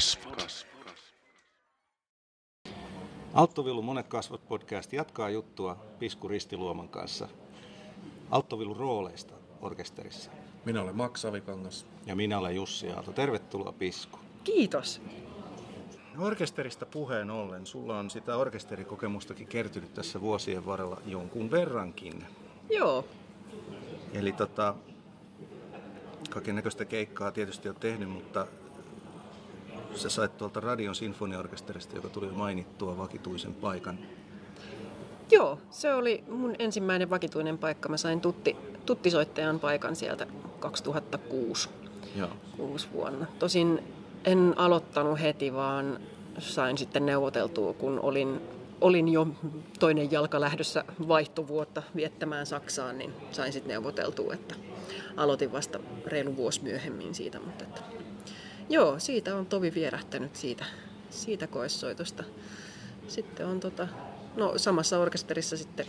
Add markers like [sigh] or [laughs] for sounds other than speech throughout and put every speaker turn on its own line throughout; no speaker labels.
Kasvot.
Alttovilun monet kasvot podcast jatkaa juttua Pisku Ristiluoman kanssa Alttovilun rooleista orkesterissa.
Minä olen Max Savikangas.
Ja minä olen Jussi Aalto. Tervetuloa Pisku.
Kiitos.
Orkesterista puheen ollen, sulla on sitä orkesterikokemustakin kertynyt tässä vuosien varrella jonkun verrankin.
Joo.
Eli tota, kaiken näköistä keikkaa tietysti on tehnyt, mutta sä sait tuolta Radion sinfoniaorkesterista, joka tuli jo mainittua, vakituisen paikan.
Joo, se oli mun ensimmäinen vakituinen paikka. Mä sain tutti, tuttisoittajan paikan sieltä 2006
Joo.
kuusi vuonna. Tosin en aloittanut heti, vaan sain sitten neuvoteltua, kun olin, olin jo toinen jalka lähdössä vaihtovuotta viettämään Saksaan, niin sain sitten neuvoteltua, että aloitin vasta reilu vuosi myöhemmin siitä. Mutta että, joo, siitä on tovi vierähtänyt siitä, siitä koessoitosta. Sitten on tota, no, samassa orkesterissa sitten,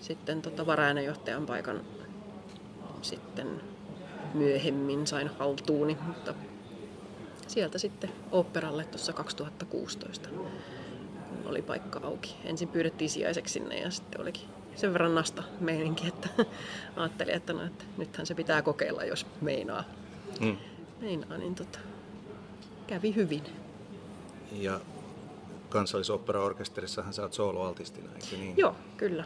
sitten tota varaäänenjohtajan paikan sitten myöhemmin sain haltuuni, mutta sieltä sitten operalle tuossa 2016 kun oli paikka auki. Ensin pyydettiin sijaiseksi sinne ja sitten olikin sen verran nasta meininki, että [laughs] ajattelin, että, no, että nythän se pitää kokeilla, jos meinaa.
Mm.
Meinaa, niin tota, kävi hyvin.
Ja kansallisoperaorkesterissahan sä oot sooloaltistina, eikö niin?
Joo, kyllä.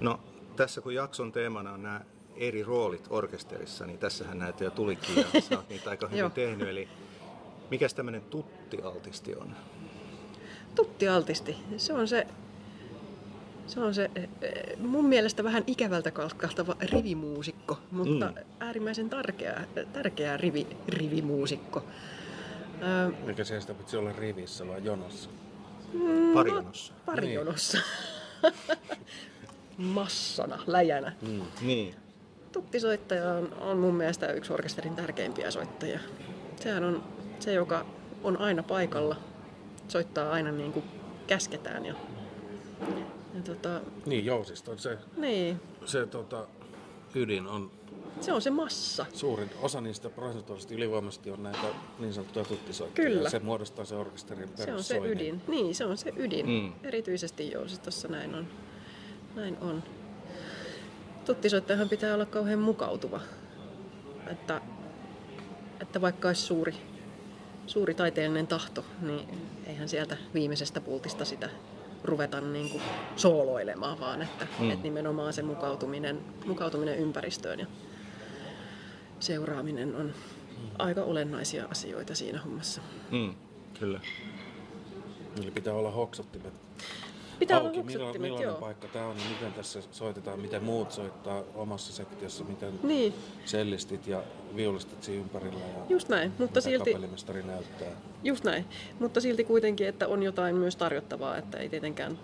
No, tässä kun jakson teemana on nämä eri roolit orkesterissa, niin tässähän näitä jo tulikin ja sä oot niitä aika [laughs] hyvin tehnyt. Eli mikäs tämmöinen tuttialtisti on?
Tutti altisti. Se on se, se on se eh, eh, mun mielestä vähän ikävältä kalskahtava rivimuusikko, mutta
Mm.
mm. äärimmäisen tärkeä, tärkeä rivi, rivimuusikko.
Mikä se sitä pitää olla rivissä vai jonossa?
Parjonossa.
Parjonossa. [laughs] Massana, läjänä.
Mm.
Niin.
Tuttisoittaja on, on mun mielestä yksi orkesterin tärkeimpiä soittajia. Sehän on se, joka on aina paikalla, soittaa aina niin kuin käsketään. Ja, ja tota,
Niin, jousista on se,
niin,
se tota, ydin on
se on se massa.
suurin. Osa niistä prosentuaalisesti ylivoimaisesti on näitä niin sanottuja tuttisoittajia.
Kyllä.
Se muodostaa se orkesterin
Se on se ydin. Niin, se on se ydin.
Mm.
Erityisesti jousistossa näin on. Näin on. Tuttisoittajahan pitää olla kauhean mukautuva. Että, että vaikka olisi suuri, suuri taiteellinen tahto, niin eihän sieltä viimeisestä pultista sitä ruveta niin kuin sooloilemaan, vaan että,
Mm.
mm. että nimenomaan se mukautuminen, mukautuminen ympäristöön ja seuraaminen on aika olennaisia asioita siinä hommassa.
Mm. Kyllä.
Eli pitää olla hoksottimet
Pitää
auki.
olla
millainen
joo.
paikka tämä on ja miten tässä soitetaan, miten muut soittaa omassa sektiossa, miten
Niin,
cellistit ja viulistit siinä ympärillä ja
just näin. Mutta silti,
kapellimestari näyttää.
just näin. Mutta silti kuitenkin, että on jotain myös tarjottavaa, että ei tietenkään,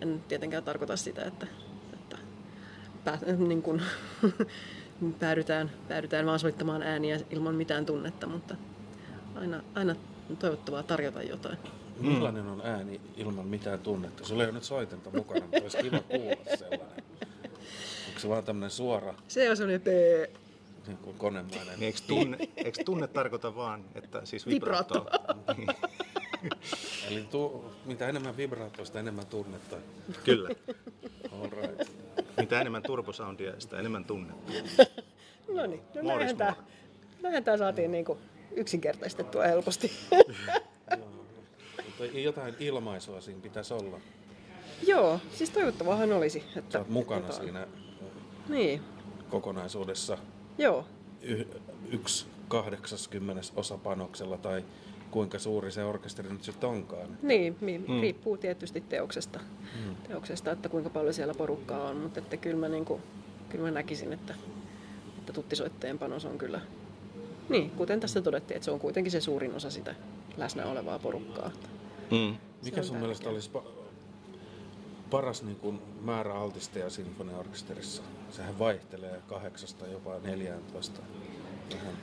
en tietenkään tarkoita sitä, että, että pää, niin kuin, [laughs] päädytään, päädytään vaan soittamaan ääniä ilman mitään tunnetta, mutta aina, aina toivottavaa tarjota jotain.
Millainen on ääni ilman mitään tunnetta? Sulla ei ole nyt soitenta mukana, mutta olisi kiva kuulla sellainen. Onko se vaan tämmöinen suora
Se on semmoinen pee,
niin kuin konemainen?
Niin eikö, tunne, eikö tunne tarkoita vaan, että siis vibraatto?
Vibraatto.
Niin. [laughs]
Eli tu, mitä enemmän vibraattoa, sitä enemmän tunnetta.
Kyllä.
All right.
Mitä enemmän turbosoundia, sitä enemmän tunnetta. [laughs]
No niin, no
Morris
näinhän tämä, näinhän tämä saatiin niin kuin yksinkertaistettua helposti. [laughs]
Mutta jotain ilmaisua siinä pitäisi olla.
Joo, siis toivottavahan olisi.
Sä
Että
oot mukana
jotain.
siinä
Niin,
kokonaisuudessa
joo.
y- yksi kahdeksaskymmenen osa panoksella tai kuinka suuri se orkesteri nyt sitten onkaan.
Niin, mi- riippuu tietysti teoksesta, teoksesta, että kuinka paljon siellä porukkaa on, mutta että kyllä mä, niin kuin, kyllä mä näkisin, että, että tuttisoittajien panos on kyllä, niin, kuten tässä todettiin, että se on kuitenkin se suurin osa sitä läsnä olevaa porukkaa.
Mm.
Mikä
on
sun mielestä olisi pa- paras niin kuin määrä altisteja sinfoniaorkesterissa? Sehän vaihtelee kahdeksasta jopa 14. Vähän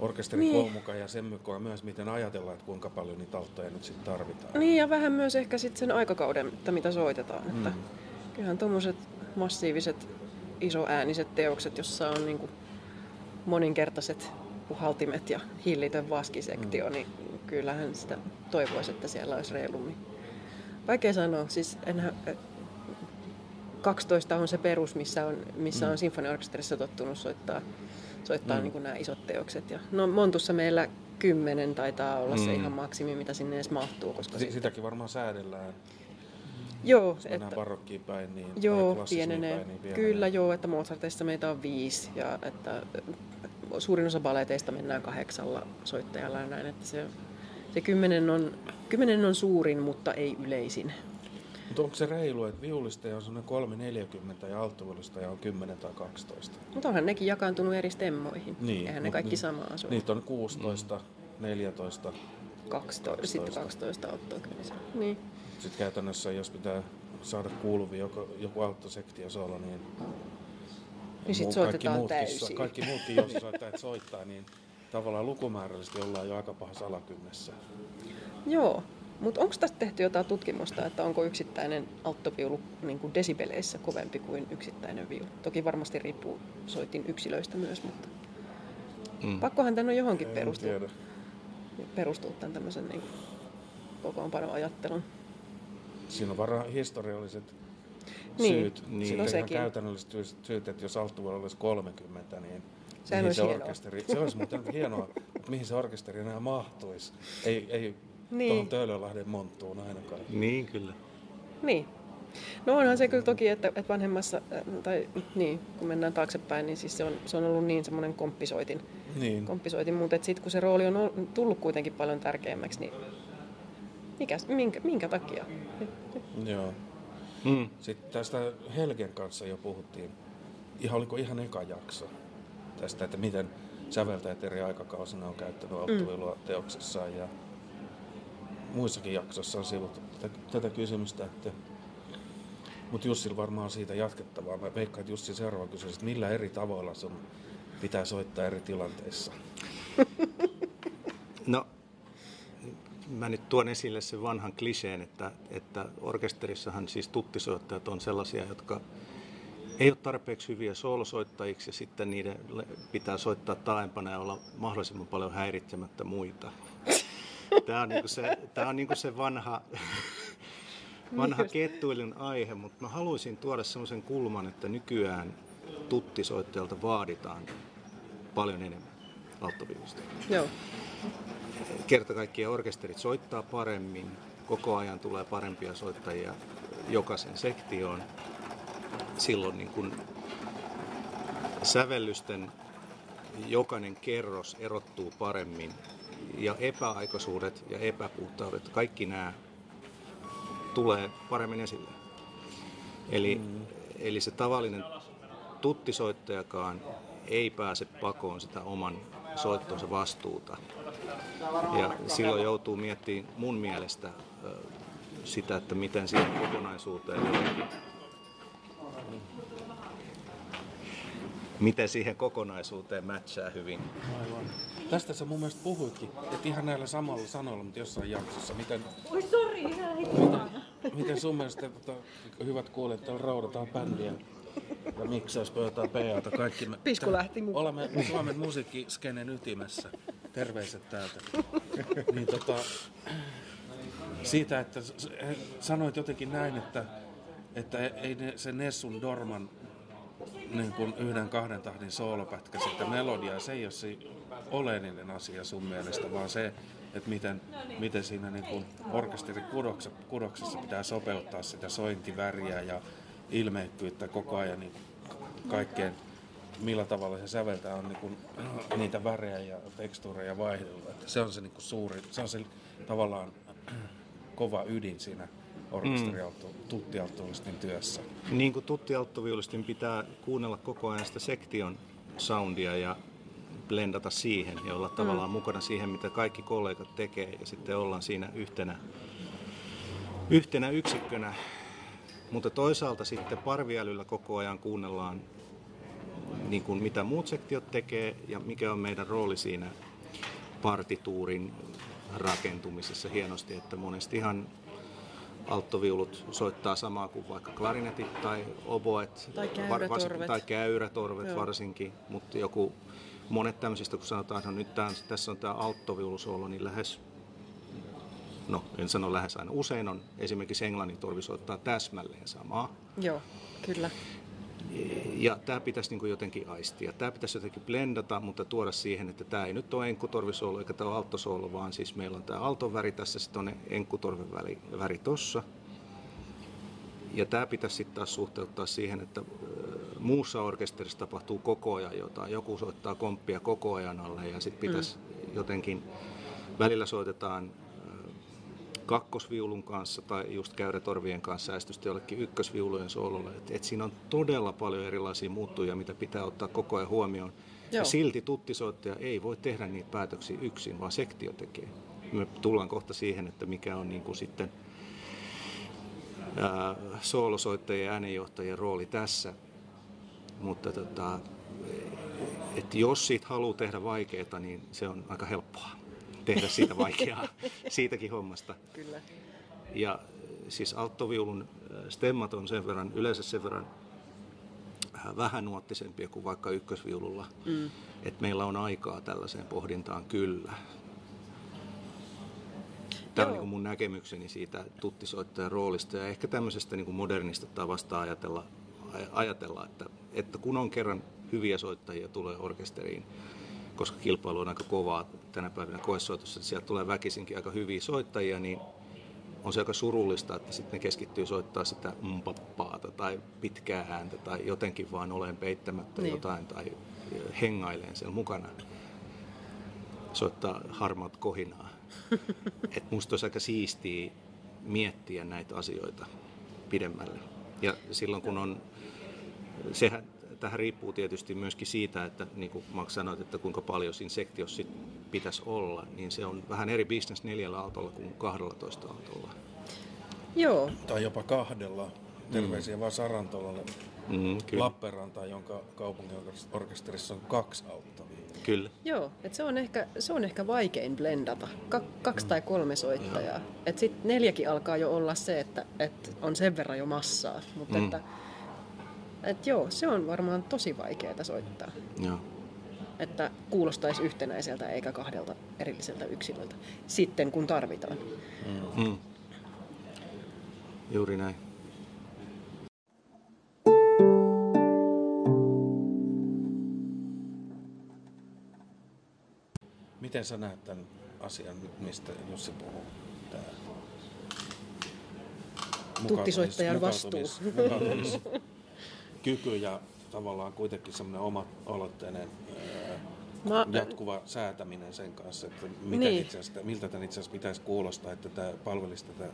orkesterin
Niin.
koon mukaan ja sen mukaan myös, miten ajatellaan, että kuinka paljon niitä alttoja nyt sitten tarvitaan.
Niin, ja vähän myös ehkä sitten sen aikakauden, että mitä soitetaan. Että
Mm.
kyllähän tuommoiset massiiviset, isoääniset teokset, jossa on niin kuin moninkertaiset puhaltimet ja hillitön vaskisektio, mm. niin kyllähän sitä toivoisi, että siellä olisi reilummin. Vaikea sanoa, siis enhän, 12 on se perus, missä on, missä mm. on sinfoniaorkesterissa tottunut soittaa, soittaa mm. niin nämä isot teokset. Ja, no Montussa meillä kymmenen taitaa olla mm. se ihan maksimi, mitä sinne edes mahtuu. Koska
S- sitäkin varmaan säädellään.
Joo,
Jos että, barokkiin päin, niin,
joo, pienenee. Päin, niin pienenee. Kyllä, joo, että Mozartissa meitä on viisi ja että suurin osa baleteista mennään kahdeksalla soittajalla ja näin, että se, se kymmenen, on, kymmenen on suurin, mutta ei yleisin.
Mutta onko se reilu, että viulisteja on semmoinen 340 ja alttuviulisteja on 10 tai 12?
Mutta onhan nekin jakaantunut eri stemmoihin.
Niin,
Eihän ne kaikki
niin,
samaa soita.
Niitä on 16, mm. 14,
12, 12. Sitten 12 alttoa kyllä. Niin.
Sitten käytännössä, jos pitää saada kuuluvia joku, joku alttosektio solo, niin
niin sit
kaikki muutkin, täysin. kaikki muutkin, jos soittajat soittaa, niin tavallaan lukumäärällisesti ollaan jo aika pahassa alakynnessä.
Joo, mutta onko tästä tehty jotain tutkimusta, että onko yksittäinen alttoviulu niin kuin desibeleissä kovempi kuin yksittäinen viulu? Toki varmasti riippuu soitin yksilöistä myös, mutta mm. pakkohan tämän on johonkin perustua, perustua tämän tämmöisen niin kokoonpanon ajattelun.
Siinä on varmaan historialliset
niin,
syyt. Niin, Sitten ihan käytännölliset syyt, että jos alttuvuodella olisi 30, niin
Sehän
mihin
se
hienoa. orkesteri, se olisi muuten hienoa, että mihin se orkesteri enää mahtuisi. Ei, ei niin. tuohon Töölönlahden monttuun ainakaan.
Niin, kyllä.
Niin. No onhan se kyllä toki, että, että vanhemmassa, äh, tai niin, kun mennään taaksepäin, niin siis se on, se on ollut niin semmoinen komppisoitin.
Niin.
komppisoitin mutta sitten kun se rooli on tullut kuitenkin paljon tärkeämmäksi, niin mikä, minkä, minkä takia?
Joo. Mm. Sitten tästä Helgen kanssa jo puhuttiin, ihan oliko ihan eka jakso tästä, että miten säveltäjät eri aikakausina on käyttänyt alttuilua mm. teoksessaan ja muissakin jaksoissa on sivuttu tätä, tätä kysymystä, että mutta Jussi varmaan siitä jatkettavaa. Mä veikkaan, että Jussi seuraava kysymys, että millä eri tavoilla sun pitää soittaa eri tilanteissa? [laughs]
No, mä nyt tuon esille sen vanhan kliseen, että, että orkesterissahan siis tuttisoittajat on sellaisia, jotka ei ole tarpeeksi hyviä soolosoittajiksi ja sitten niiden pitää soittaa taaempana ja olla mahdollisimman paljon häiritsemättä muita. Tämä on niinku se, tämä on niinku se vanha, vanha kettuilun aihe, mutta mä haluaisin tuoda sellaisen kulman, että nykyään tuttisoittajalta vaaditaan paljon enemmän alttoviivasta.
Joo.
Kerta kaikkiaan orkesterit soittaa paremmin, koko ajan tulee parempia soittajia jokaisen sektioon. Silloin niin kun sävellysten jokainen kerros erottuu paremmin ja epäaikaisuudet ja epäpuhtaudet, kaikki nämä tulee paremmin esille. Eli, mm. eli se tavallinen tuttisoittajakaan ei pääse pakoon sitä oman soittonsa vastuuta. Ja silloin joutuu miettimään mun mielestä sitä, että miten siihen kokonaisuuteen miten siihen kokonaisuuteen matchaa hyvin.
Aivan. Tästä sä mun mielestä puhuitkin, että ihan näillä samalla sanoilla, mutta jossain jaksossa. Miten,
Oi sori,
miten, miten sun mielestä, että hyvät kuulijat, täällä raudataan bändiä ja miksauspöytää PAta, kaikki me.
Pisku lähti mukaan.
Olemme Suomen musiikkiskenen ytimessä. Terveiset täältä. niin tota, siitä, että sanoit jotenkin näin, että, että ei ne, se Nessun Dorman niin kuin yhden kahden tahdin soolopätkä sitten melodiaa, se ei ole se oleellinen asia sun mielestä, vaan se, että miten, miten siinä niin kuin orkesterikudoksessa pitää sopeuttaa sitä sointiväriä ja ilmeikkyyttä koko ajan niin kaikkeen, millä tavalla se säveltää on niin kuin, [clears throat] niitä värejä ja tekstuureja vaihdellut. Että se on se niin kuin suuri, se on se tavallaan [clears throat] kova ydin siinä orkesterialto, mm. tuttialttoviulistin työssä.
Niin kuin tuttialttoviulistin pitää kuunnella koko ajan sitä sektion soundia ja blendata siihen ja olla tavallaan mm. mukana siihen, mitä kaikki kollegat tekee ja sitten ollaan siinä yhtenä, yhtenä yksikkönä. Mutta toisaalta sitten parviälyllä koko ajan kuunnellaan niin kuin mitä muut sektiot tekee ja mikä on meidän rooli siinä partituurin rakentumisessa hienosti, että monestihan alttoviulut soittaa samaa kuin vaikka klarinetit tai oboet.
Tai käyrätorvet.
tai käyrätorvet
Joo.
varsinkin, mutta joku, monet tämmöisistä, kun sanotaan, että no nyt tämän, tässä on tämä alttoviulusoolo, niin lähes, no en sano lähes aina, usein on esimerkiksi englannin torvi soittaa täsmälleen samaa.
Joo, kyllä.
Ja tämä pitäisi niin kuin jotenkin aistia. Tämä pitäisi jotenkin blendata, mutta tuoda siihen, että tämä ei nyt ole enkkutorvisoolo eikä tämä ole alttosoolo, vaan siis meillä on tämä alton väri tässä, sitten on enkkutorven väri, väri tossa. Ja tämä pitäisi sitten taas suhteuttaa siihen, että muussa orkesterissa tapahtuu koko ajan jotain. Joku soittaa komppia koko ajan alle ja sitten pitäisi jotenkin, välillä soitetaan kakkosviulun kanssa tai just käyrätorvien kanssa säästystä jollekin ykkösviulujen soololle. Et, et siinä on todella paljon erilaisia muuttujia, mitä pitää ottaa koko ajan huomioon. Ja
Joo.
silti tuttisoittaja ei voi tehdä niitä päätöksiä yksin, vaan sektio tekee. Me tullaan kohta siihen, että mikä on niin kuin sitten ää, soolosoittajien ja äänenjohtajien rooli tässä. Mutta tota, että jos siitä haluaa tehdä vaikeaa, niin se on aika helppoa tehdä siitä [laughs] vaikeaa, siitäkin hommasta.
Kyllä.
Ja äh, siis alttoviulun äh, stemmat on sen verran, yleensä sen verran äh, vähänuottisempia kuin vaikka ykkösviululla. Mm. Että meillä on aikaa tällaiseen pohdintaan kyllä. Tämä on
Joo.
niin mun näkemykseni siitä tuttisoittajan roolista ja ehkä tämmöisestä niin kuin modernista tavasta ajatella, aj- ajatella että, että kun on kerran hyviä soittajia tulee orkesteriin, koska kilpailu on aika kovaa tänä päivänä koesoitossa, että sieltä tulee väkisinkin aika hyviä soittajia, niin on se aika surullista, että sitten ne keskittyy soittaa sitä mpappaata tai pitkää ääntä tai jotenkin vaan olen peittämättä
Niin.
jotain tai hengaileen siellä mukana. Soittaa harmaat kohinaa. [laughs] Et musta olisi aika siistiä miettiä näitä asioita pidemmälle. Ja silloin kun on, sehän, tähän riippuu tietysti myöskin siitä, että niin kuin Max sanoit, että kuinka paljon siinä sektiossa sit pitäisi olla, niin se on vähän eri bisnes neljällä autolla kuin 12 autolla.
Joo,
Tai jopa kahdella. Terveisiä vaan Sarantolalle
Mm, kyllä.
Lappeenrantaan, jonka kaupunginorkesterissa on kaksi auttavia.
kyllä.
Joo, et se, on ehkä, se on ehkä vaikein blendata. Ka- kaksi tai kolme soittajaa. Et sit neljäkin alkaa jo olla se, että et on sen verran jo massaa. Mutta
Mm.
että, et joo, se on varmaan tosi vaikeaa soittaa.
Joo.
Että kuulostaisi yhtenäiseltä eikä kahdelta erilliseltä yksilöltä. Sitten kun tarvitaan.
Mm. Juuri näin.
Miten sä näet tämän asian, nyt, mistä Jussi puhuu? Tää
Tuttisoittajan
mukautumis- mukautumis- [laughs] kyky ja tavallaan kuitenkin semmoinen oma aloitteinen
Mä,
jatkuva säätäminen sen kanssa, että miten
Niin.
itse asiassa, miltä tämän itse asiassa pitäisi kuulostaa, että tämä palvelisi tätä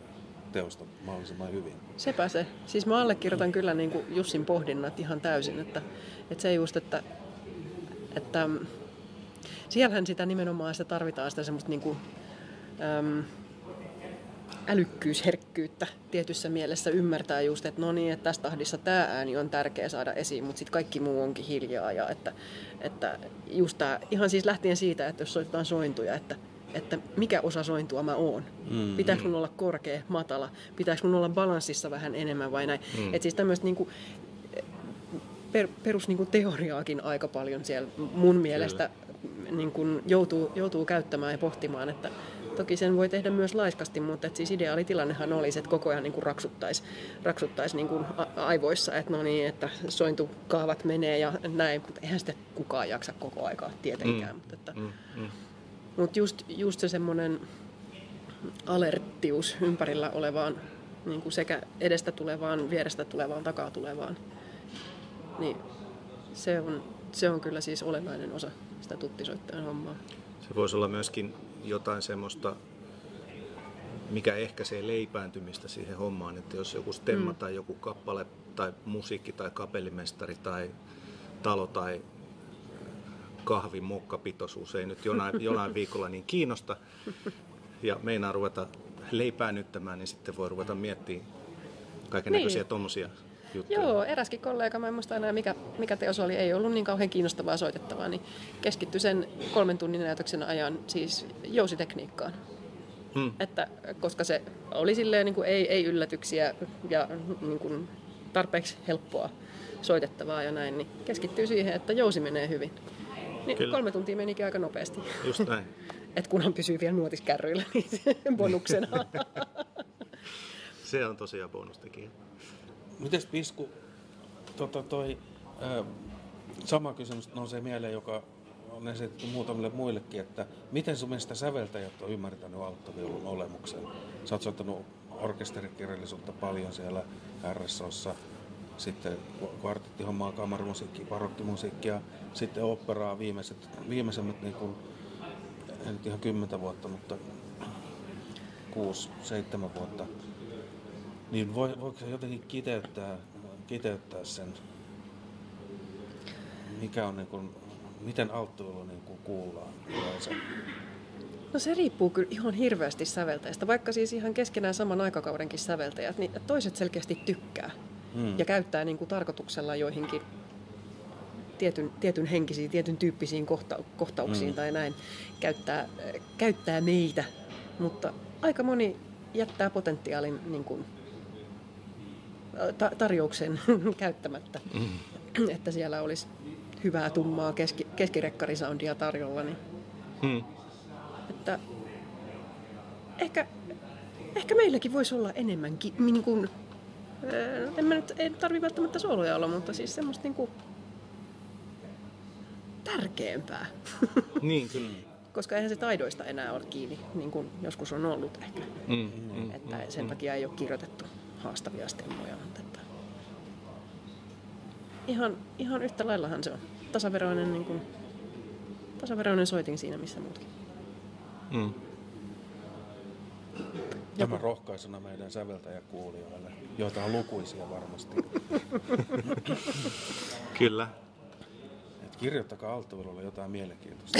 teosta mahdollisimman hyvin.
Sepä se. Siis mä allekirjoitan kyllä niin kuin Jussin pohdinnat ihan täysin, että, että se just, että, että mm, siellähän sitä nimenomaan sitä tarvitaan sitä semmoista niin kuin, äm, älykkyysherkkyyttä tietyssä mielessä ymmärtää just, että no niin, että tässä tahdissa tämä ääni on tärkeä saada esiin, mutta sitten kaikki muu onkin hiljaa. Ja että, että just tää, ihan siis lähtien siitä, että jos soitetaan sointuja, että, että mikä osa sointua mä oon. Mm, Pitääkö mun olla korkea, matala? Pitääkö mun olla balanssissa vähän enemmän vai näin? Mm. Että siis tämmöistä niinku, per, perus niin kuin teoriaakin aika paljon siellä mun mielestä niin kuin joutuu, joutuu käyttämään ja pohtimaan, että toki sen voi tehdä myös laiskasti, mutta että siis ideaalitilannehan olisi, että koko ajan niin kuin raksuttaisi, raksuttaisi niin kuin a- aivoissa, että no niin, että sointukaavat menee ja näin, mutta eihän sitä kukaan jaksa koko aikaa tietenkään. Mm. Mutta, että,
Mm, mm.
mutta just, just se semmoinen alerttius ympärillä olevaan niin kuin sekä edestä tulevaan, vierestä tulevaan, takaa tulevaan, niin se on, se on kyllä siis olennainen osa sitä tuttisoittajan hommaa.
Se voisi olla myöskin jotain semmoista, mikä ehkäisee leipääntymistä siihen hommaan, että jos joku stemma mm. tai joku kappale tai musiikki tai kapellimestari tai talo tai kahvin mokkapitoisuus ei nyt jonain, [laughs] jonain viikolla niin kiinnosta ja meinaa ruveta leipäännyttämään, niin sitten voi ruveta miettimään kaiken näköisiä
Niin.
tommosia juttuja.
Joo, eräskin kollega, mä en muista enää mikä, mikä teos oli, ei ollut niin kauhean kiinnostavaa soitettavaa, niin keskittyi sen kolmen tunnin näytöksen ajan siis jousitekniikkaan. Mm. Että, koska se oli silleen niin kuin ei, ei yllätyksiä ja niin kuin tarpeeksi helppoa soitettavaa ja näin, niin keskittyy siihen, että jousi menee hyvin. Niin Kyllä. kolme tuntia menikin aika nopeasti.
Just näin. [laughs]
Et kunhan pysyy vielä nuotiskärryillä, niin se bonuksena. [laughs]
se on tosiaan bonustekijä.
Mites Pisku, tota toi, sama kysymys nousee mieleen, joka on esitetty muutamille muillekin, että miten sun mielestä säveltäjät on ymmärtänyt alttoviulun olemuksen? Sä oot soittanut orkesterikirjallisuutta paljon siellä RSOssa, sitten kvartettihommaa, kamarimusiikkia, barokkimusiikkia, sitten operaa viimeiset, viimeisemmät niin kuin, en nyt ihan kymmentä vuotta, mutta kuusi, seitsemän vuotta. Niin voi, voiko se jotenkin kiteyttää, kiteyttää sen, mikä on niin kuin, miten alttuilu niin kuin kuullaan yleensä?
No se riippuu kyllä ihan hirveästi säveltäjästä. Vaikka siis ihan keskenään saman aikakaudenkin säveltäjät, niin toiset selkeästi tykkää mm. ja käyttää niin kuin tarkoituksella joihinkin tietyn, tietyn henkisiin, tietyn tyyppisiin kohta, kohtauksiin mm. tai näin, käyttää, käyttää meitä. Mutta aika moni jättää potentiaalin niin kuin, ta- tarjouksen [laughs] käyttämättä, mm. että siellä olisi hyvää tummaa keski, keskirekkarisoundia tarjolla. Niin, mm. että ehkä, ehkä meilläkin voisi olla enemmänkin niin kuin, en mä nyt, ei tarvi välttämättä sooloja olla, mutta siis semmoista niinku tärkeämpää. [laughs]
Niin, kyllä.
Koska eihän se taidoista enää ole kiinni, niin kuin joskus on ollut ehkä. Mm, mm, että mm, sen mm. takia ei ole kirjoitettu haastavia stemmoja. Mutta että ihan, ihan yhtä laillahan se on. Tasaveroinen, niin kuin, tasaveroinen soitin siinä missä muutkin. Mm.
Tämä rohkaisuna meidän säveltäjäkuulijoille, joita on lukuisia varmasti. [laughs]
Kyllä.
Et kirjoittakaa alttuvilulle jotain mielenkiintoista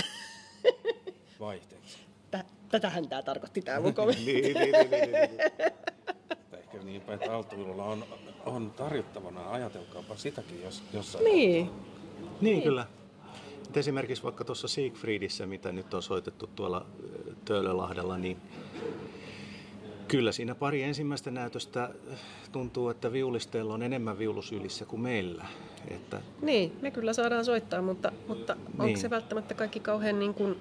[laughs] vaihteeksi.
Tätähän tämä tarkoitti tämä mun [laughs] niin,
niin, niin, niin, niin, niin.
Ehkä niinpä, että alttuvilulla on, on tarjottavana. Ajatelkaapa sitäkin jos, jossain
Niin.
Niin, niin, kyllä. Et esimerkiksi vaikka tuossa Siegfriedissä, mitä nyt on soitettu tuolla Töölölahdella, niin Kyllä siinä pari ensimmäistä näytöstä tuntuu, että viulisteella on enemmän viulusylissä kuin meillä. Että...
Niin, me kyllä saadaan soittaa, mutta, mutta onko niin. se välttämättä kaikki kauhean niin kuin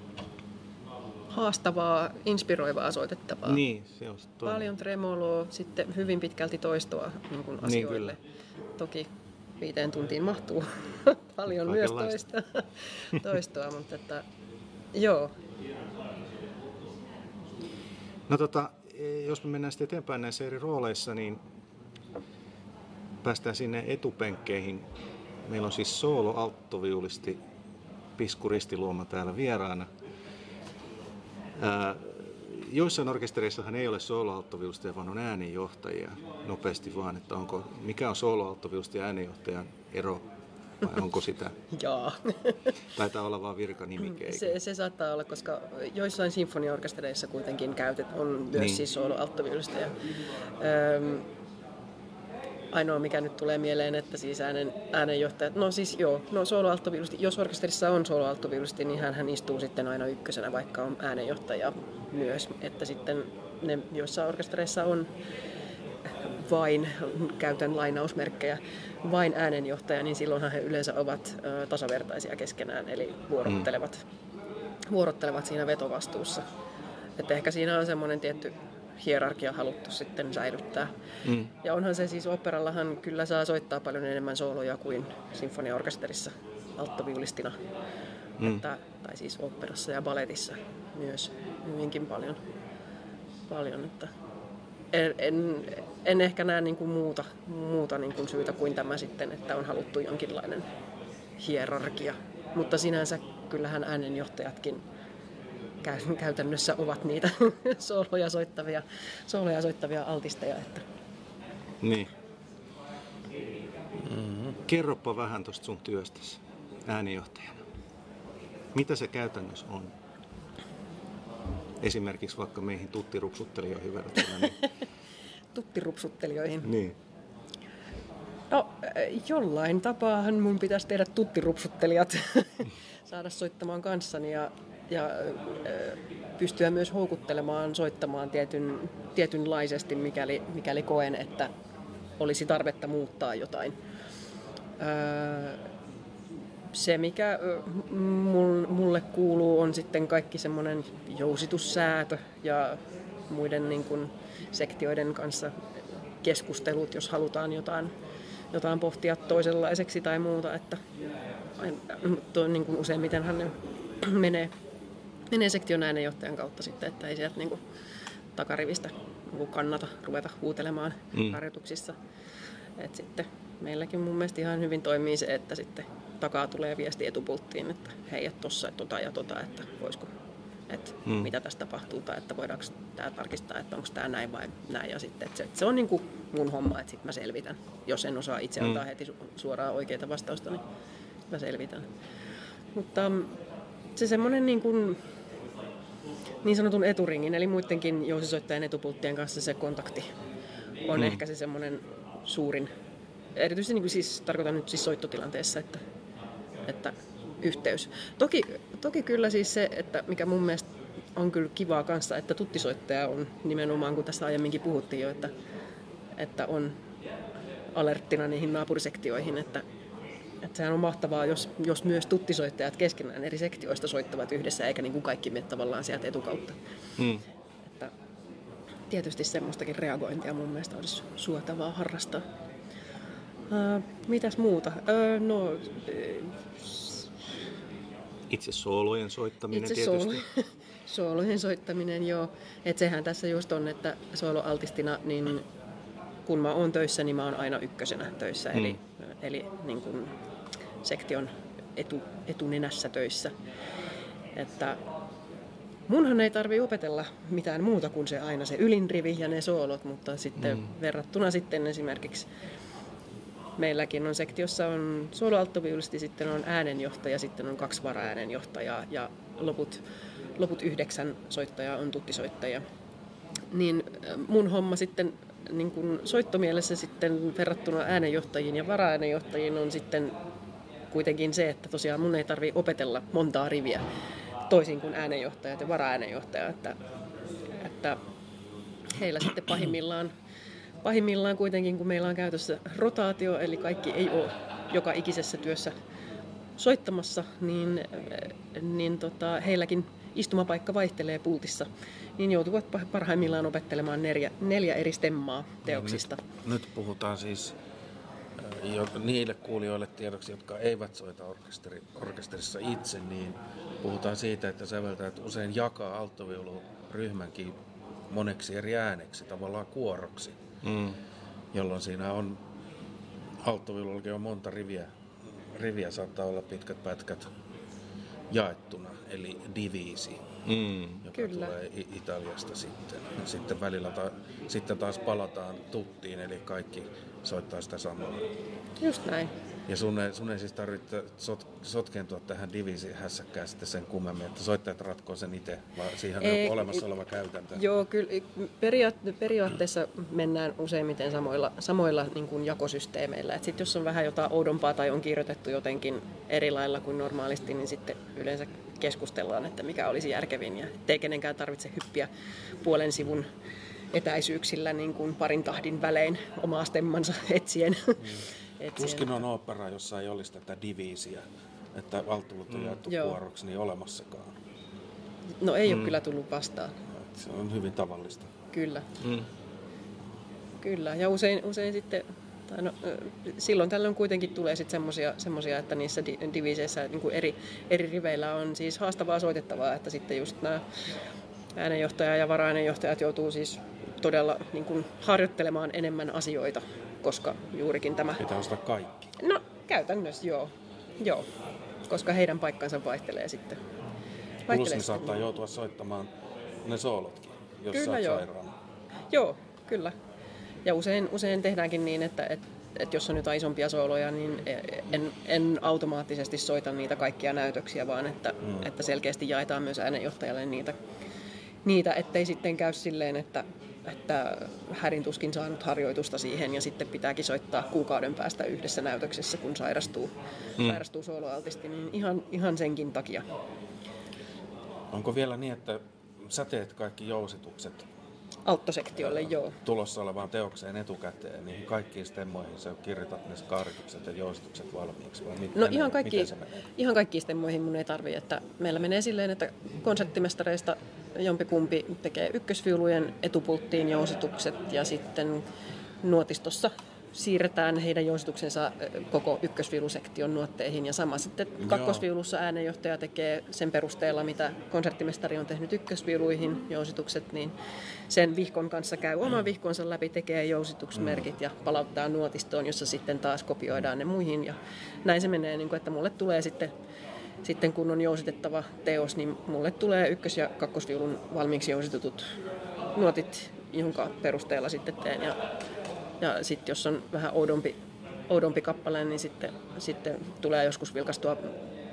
haastavaa, inspiroivaa soitettavaa?
Niin, se on
toinen. Paljon tremoloa, sitten hyvin pitkälti toistoa niin kuin asioille. Niin, kyllä. Toki viiteen tuntiin mahtuu [laughs] paljon myös toista, [laughs] toistoa, mutta että, joo.
No tota, jos me mennään sitten eteenpäin näissä eri rooleissa, niin päästään sinne etupenkkeihin. Meillä on siis soolo alttoviulisti Pisku Ristiluoma täällä vieraana. Ää, joissain orkestereissahan ei ole sooloalttoviulisteja, vaan on äänenjohtajia nopeasti vaan, että onko, mikä on sooloalttoviulisti ja äänenjohtajan ero vai onko sitä? [laughs]
Joo.
Taitaa olla vain virkanimike.
Se, se saattaa olla, koska joissain sinfoniaorkestereissa kuitenkin käytet, on myös niin. siis solo-alttoviulista. Ja, ainoa mikä nyt tulee mieleen, että siis äänen, äänenjohtajat, no siis joo, no solo jos orkesterissa on solo niin hän, hän istuu sitten aina ykkösenä, vaikka on äänenjohtaja myös, että sitten ne, joissa orkestereissa on vain, käytän lainausmerkkejä, vain äänenjohtaja, niin silloinhan he yleensä ovat ö, tasavertaisia keskenään, eli vuorottelevat, mm. vuorottelevat siinä vetovastuussa. Että ehkä siinä on semmoinen tietty hierarkia haluttu sitten säilyttää. Mm. Ja onhan se siis operallahan kyllä saa soittaa paljon enemmän sooloja kuin sinfoniaorkesterissa alttoviulistina. Mm. Että, tai siis operassa ja baletissa myös hyvinkin paljon. paljon että en, en, en ehkä näe niin kuin muuta, muuta niin kuin syytä kuin tämä sitten, että on haluttu jonkinlainen hierarkia. Mutta sinänsä kyllähän äänenjohtajatkin käytännössä ovat niitä [laughs] sooloja soittavia, sooloja soittavia altisteja. Että.
Niin. Mm-hmm. Kerropa vähän tuosta sun työstäsi äänijohtajana. Mitä se käytännössä on? Esimerkiksi vaikka meihin tuttirupsuttelijoihin verrattuna. Niin... [laughs]
tuttirupsuttelijoihin?
Niin.
No, jollain tapaahan mun pitäisi tehdä tuttirupsuttelijat [laughs] saada soittamaan kanssani. Ja ja pystyä myös houkuttelemaan soittamaan tietyn, tietynlaisesti, mikäli, mikäli koen, että olisi tarvetta muuttaa jotain. Se, mikä mulle kuuluu, on sitten kaikki semmoinen jousitussäätö ja muiden niin kuin sektioiden kanssa keskustelut, jos halutaan jotain, jotain pohtia toisenlaiseksi tai muuta. Että, to, niin kuin useimmiten hän menee, menee sektion äänenjohtajan kautta sitten, että ei sieltä niin kuin takarivistä niin kannata ruveta huutelemaan mm. harjoituksissa. Et sitten meilläkin mun mielestä ihan hyvin toimii se, että sitten takaa tulee viesti etupulttiin, että hei, että tossa tota ja tota, että voisiko että hmm. mitä tässä tapahtuu tai että voidaanko tämä tarkistaa, että onko tämä näin vai näin. Ja sitten, että se, että se on niin kuin mun homma, että sitten mä selvitän. Jos en osaa itse antaa hmm. heti suoraan oikeita vastausta, niin mä selvitän. Mutta mm, se semmoinen niin, kuin, niin sanotun eturingin, eli muidenkin jousisoittajien etupulttien kanssa se kontakti on hmm. ehkä se semmoinen suurin, erityisesti niin kuin siis, tarkoitan nyt siis soittotilanteessa, että, että yhteys. Toki, toki kyllä siis se, että mikä mun mielestä on kyllä kivaa kanssa, että tuttisoittaja on nimenomaan, kun tässä aiemminkin puhuttiin jo, että, että on alerttina niihin naapurisektioihin, että, että sehän on mahtavaa, jos, jos myös tuttisoittajat keskenään eri sektioista soittavat yhdessä, eikä niin kuin kaikki mene tavallaan sieltä etukautta. Hmm. Että tietysti semmoistakin reagointia mun mielestä olisi suotavaa harrastaa. Uh, mitäs muuta? Uh, no,
itse soolojen soittaminen
itse
tietysti.
Soolo, [laughs] soolojen soittaminen, joo. Et sehän tässä just on, että sooloaltistina, niin kun mä oon töissä, niin mä oon aina ykkösenä töissä. Hmm. Eli, eli niin kun sektion etu, etunenässä töissä. Että munhan ei tarvi opetella mitään muuta kuin se aina se ylinrivi ja ne soolot, mutta sitten mm. verrattuna sitten esimerkiksi meilläkin on sektiossa on soloalttoviulisti, sitten on äänenjohtaja, sitten on kaksi varaäänenjohtajaa ja loput, loput yhdeksän soittajaa on tuttisoittajia. Niin mun homma sitten niin kun soittomielessä sitten verrattuna äänenjohtajiin ja varaäänenjohtajiin on sitten kuitenkin se, että tosiaan mun ei tarvi opetella montaa riviä toisin kuin äänenjohtajat ja varaäänenjohtajat, että, että heillä sitten pahimmillaan pahimmillaan kuitenkin, kun meillä on käytössä rotaatio, eli kaikki ei ole joka ikisessä työssä soittamassa, niin, niin tota, heilläkin istumapaikka vaihtelee pultissa, niin joutuvat parhaimmillaan opettelemaan neljä, neljä eri stemmaa teoksista.
Nyt, nyt puhutaan siis niille kuulijoille tiedoksi, jotka eivät soita orkesteri, orkesterissa itse, niin puhutaan siitä, että säveltäjät usein jakaa alttoviuluryhmänkin moneksi eri ääneksi, tavallaan kuoroksi mm. jolloin siinä on alttoviulullakin on monta riviä, riviä saattaa olla pitkät pätkät jaettuna, eli diviisi, mm. joka Kyllä. tulee Italiasta sitten. Ja sitten välillä ta- sitten taas palataan tuttiin, eli kaikki soittaa sitä samaa.
Just näin.
Ja sun ei, sun ei siis tarvitse sot, sotkentua tähän divisi hässäkkään sitten sen kummemmin, että soittajat ratkoo sen itse, vaan siihen ei, on olemassa oleva käytäntö.
Joo, kyllä periaat- periaatteessa mennään useimmiten samoilla, samoilla niin kuin jakosysteemeillä. Et sit jos on vähän jotain oudompaa tai on kirjoitettu jotenkin eri lailla kuin normaalisti, niin sitten yleensä keskustellaan, että mikä olisi järkevin ja ettei kenenkään tarvitse hyppiä puolen sivun etäisyyksillä niin kuin parin tahdin välein omaa stemmansa etsien. Mm. [laughs]
Tuskin on opera, jossa ei olisi tätä diviisiä, että valtuulut on mm. jaettu kuoroksi, niin olemassakaan.
No ei mm. ole kyllä tullut vastaan.
Se on hyvin tavallista.
Kyllä. Mm. Kyllä, ja usein, usein sitten, tai no, silloin tällöin kuitenkin tulee sitten semmoisia, että niissä diviseissä niin kuin eri, eri riveillä on siis haastavaa soitettavaa, että sitten just nämä äänenjohtaja ja varaäänenjohtajat joutuu siis todella niin kuin harjoittelemaan enemmän asioita koska juurikin tämä...
Pitää ostaa kaikki.
No käytännössä joo. joo. Koska heidän paikkansa vaihtelee sitten.
Vaihtelee Plus ne saattaa joutua soittamaan ne soolotkin, jos kyllä, sä joo. sairaana.
Joo, kyllä. Ja usein, usein tehdäänkin niin, että, että, että jos on jotain isompia sooloja, niin en, en automaattisesti soita niitä kaikkia näytöksiä, vaan että, mm. että selkeästi jaetaan myös äänenjohtajalle niitä, niitä, ettei sitten käy silleen, että, että härin tuskin saanut harjoitusta siihen ja sitten pitääkin soittaa kuukauden päästä yhdessä näytöksessä, kun sairastuu, mm. sairastuu soloaltisti, niin ihan, ihan senkin takia.
Onko vielä niin, että sä teet kaikki jousitukset
Alttosektiolle, joo.
tulossa olevaan teokseen etukäteen, niin kaikkiin stemmoihin sä kirjoitat ne skaaritukset ja jousitukset valmiiksi? Vai mit,
No
menee,
ihan, kaikki, ihan kaikkiin stemmoihin mun ei tarvi, että meillä menee silleen, että konserttimestareista jompikumpi tekee ykkösviulujen etupulttiin jousitukset ja sitten nuotistossa siirretään heidän jousituksensa ö, koko ykkösviulusektion nuotteihin. Ja sama sitten kakkosviulussa äänenjohtaja tekee sen perusteella, mitä konserttimestari on tehnyt ykkösviuluihin jousitukset, niin sen vihkon kanssa käy oman vihkonsa läpi, tekee jousituksmerkit ja palauttaa nuotistoon, jossa sitten taas kopioidaan ne muihin. Ja näin se menee, niin kuin, että mulle tulee sitten sitten kun on jousitettava teos, niin mulle tulee ykkös- ja kakkosviulun valmiiksi jousitutut nuotit, jonka perusteella sitten teen. Ja, ja sitten jos on vähän oudompi, oudompi kappale, niin sitten, sitten tulee joskus vilkastua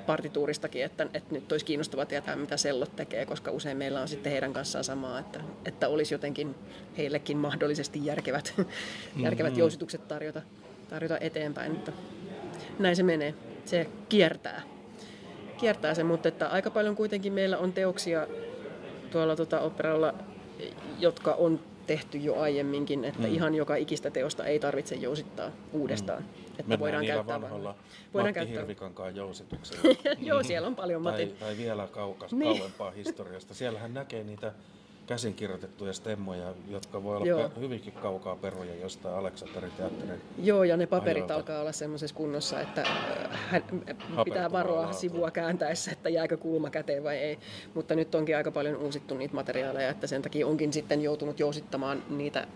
partituuristakin, että, että nyt olisi kiinnostavaa tietää, mitä sellot tekee, koska usein meillä on sitten heidän kanssaan samaa, että, että olisi jotenkin heillekin mahdollisesti järkevät, [laughs] järkevät jousitukset tarjota, tarjota eteenpäin. Että näin se menee. Se kiertää kiertää sen, mutta että aika paljon kuitenkin meillä on teoksia tuolla tota operalla, jotka on tehty jo aiemminkin, että mm. ihan joka ikistä teosta ei tarvitse jousittaa uudestaan. Mm. Että
Mennään
voidaan käyttää
vanhoilla
vaan- voidaan
Matti
käyttää.
Hirvikankaan jousituksilla. [laughs]
Joo, siellä on paljon
tai,
Matin.
tai vielä kaukas,
Niin.
kauempaa historiasta. Siellähän näkee niitä käsinkirjoitettuja stemmoja, jotka voi olla
Joo.
hyvinkin kaukaa peruja jostain Aleksanterin teatterin.
Joo, ja ne paperit
Ajoilta.
alkaa olla semmoisessa kunnossa, että äh, hän pitää
Hapertuvaa
varoa sivua kääntäessä, että jääkö kulma käteen vai ei. Mutta nyt onkin aika paljon uusittu niitä materiaaleja, että sen takia onkin sitten joutunut jousittamaan niitä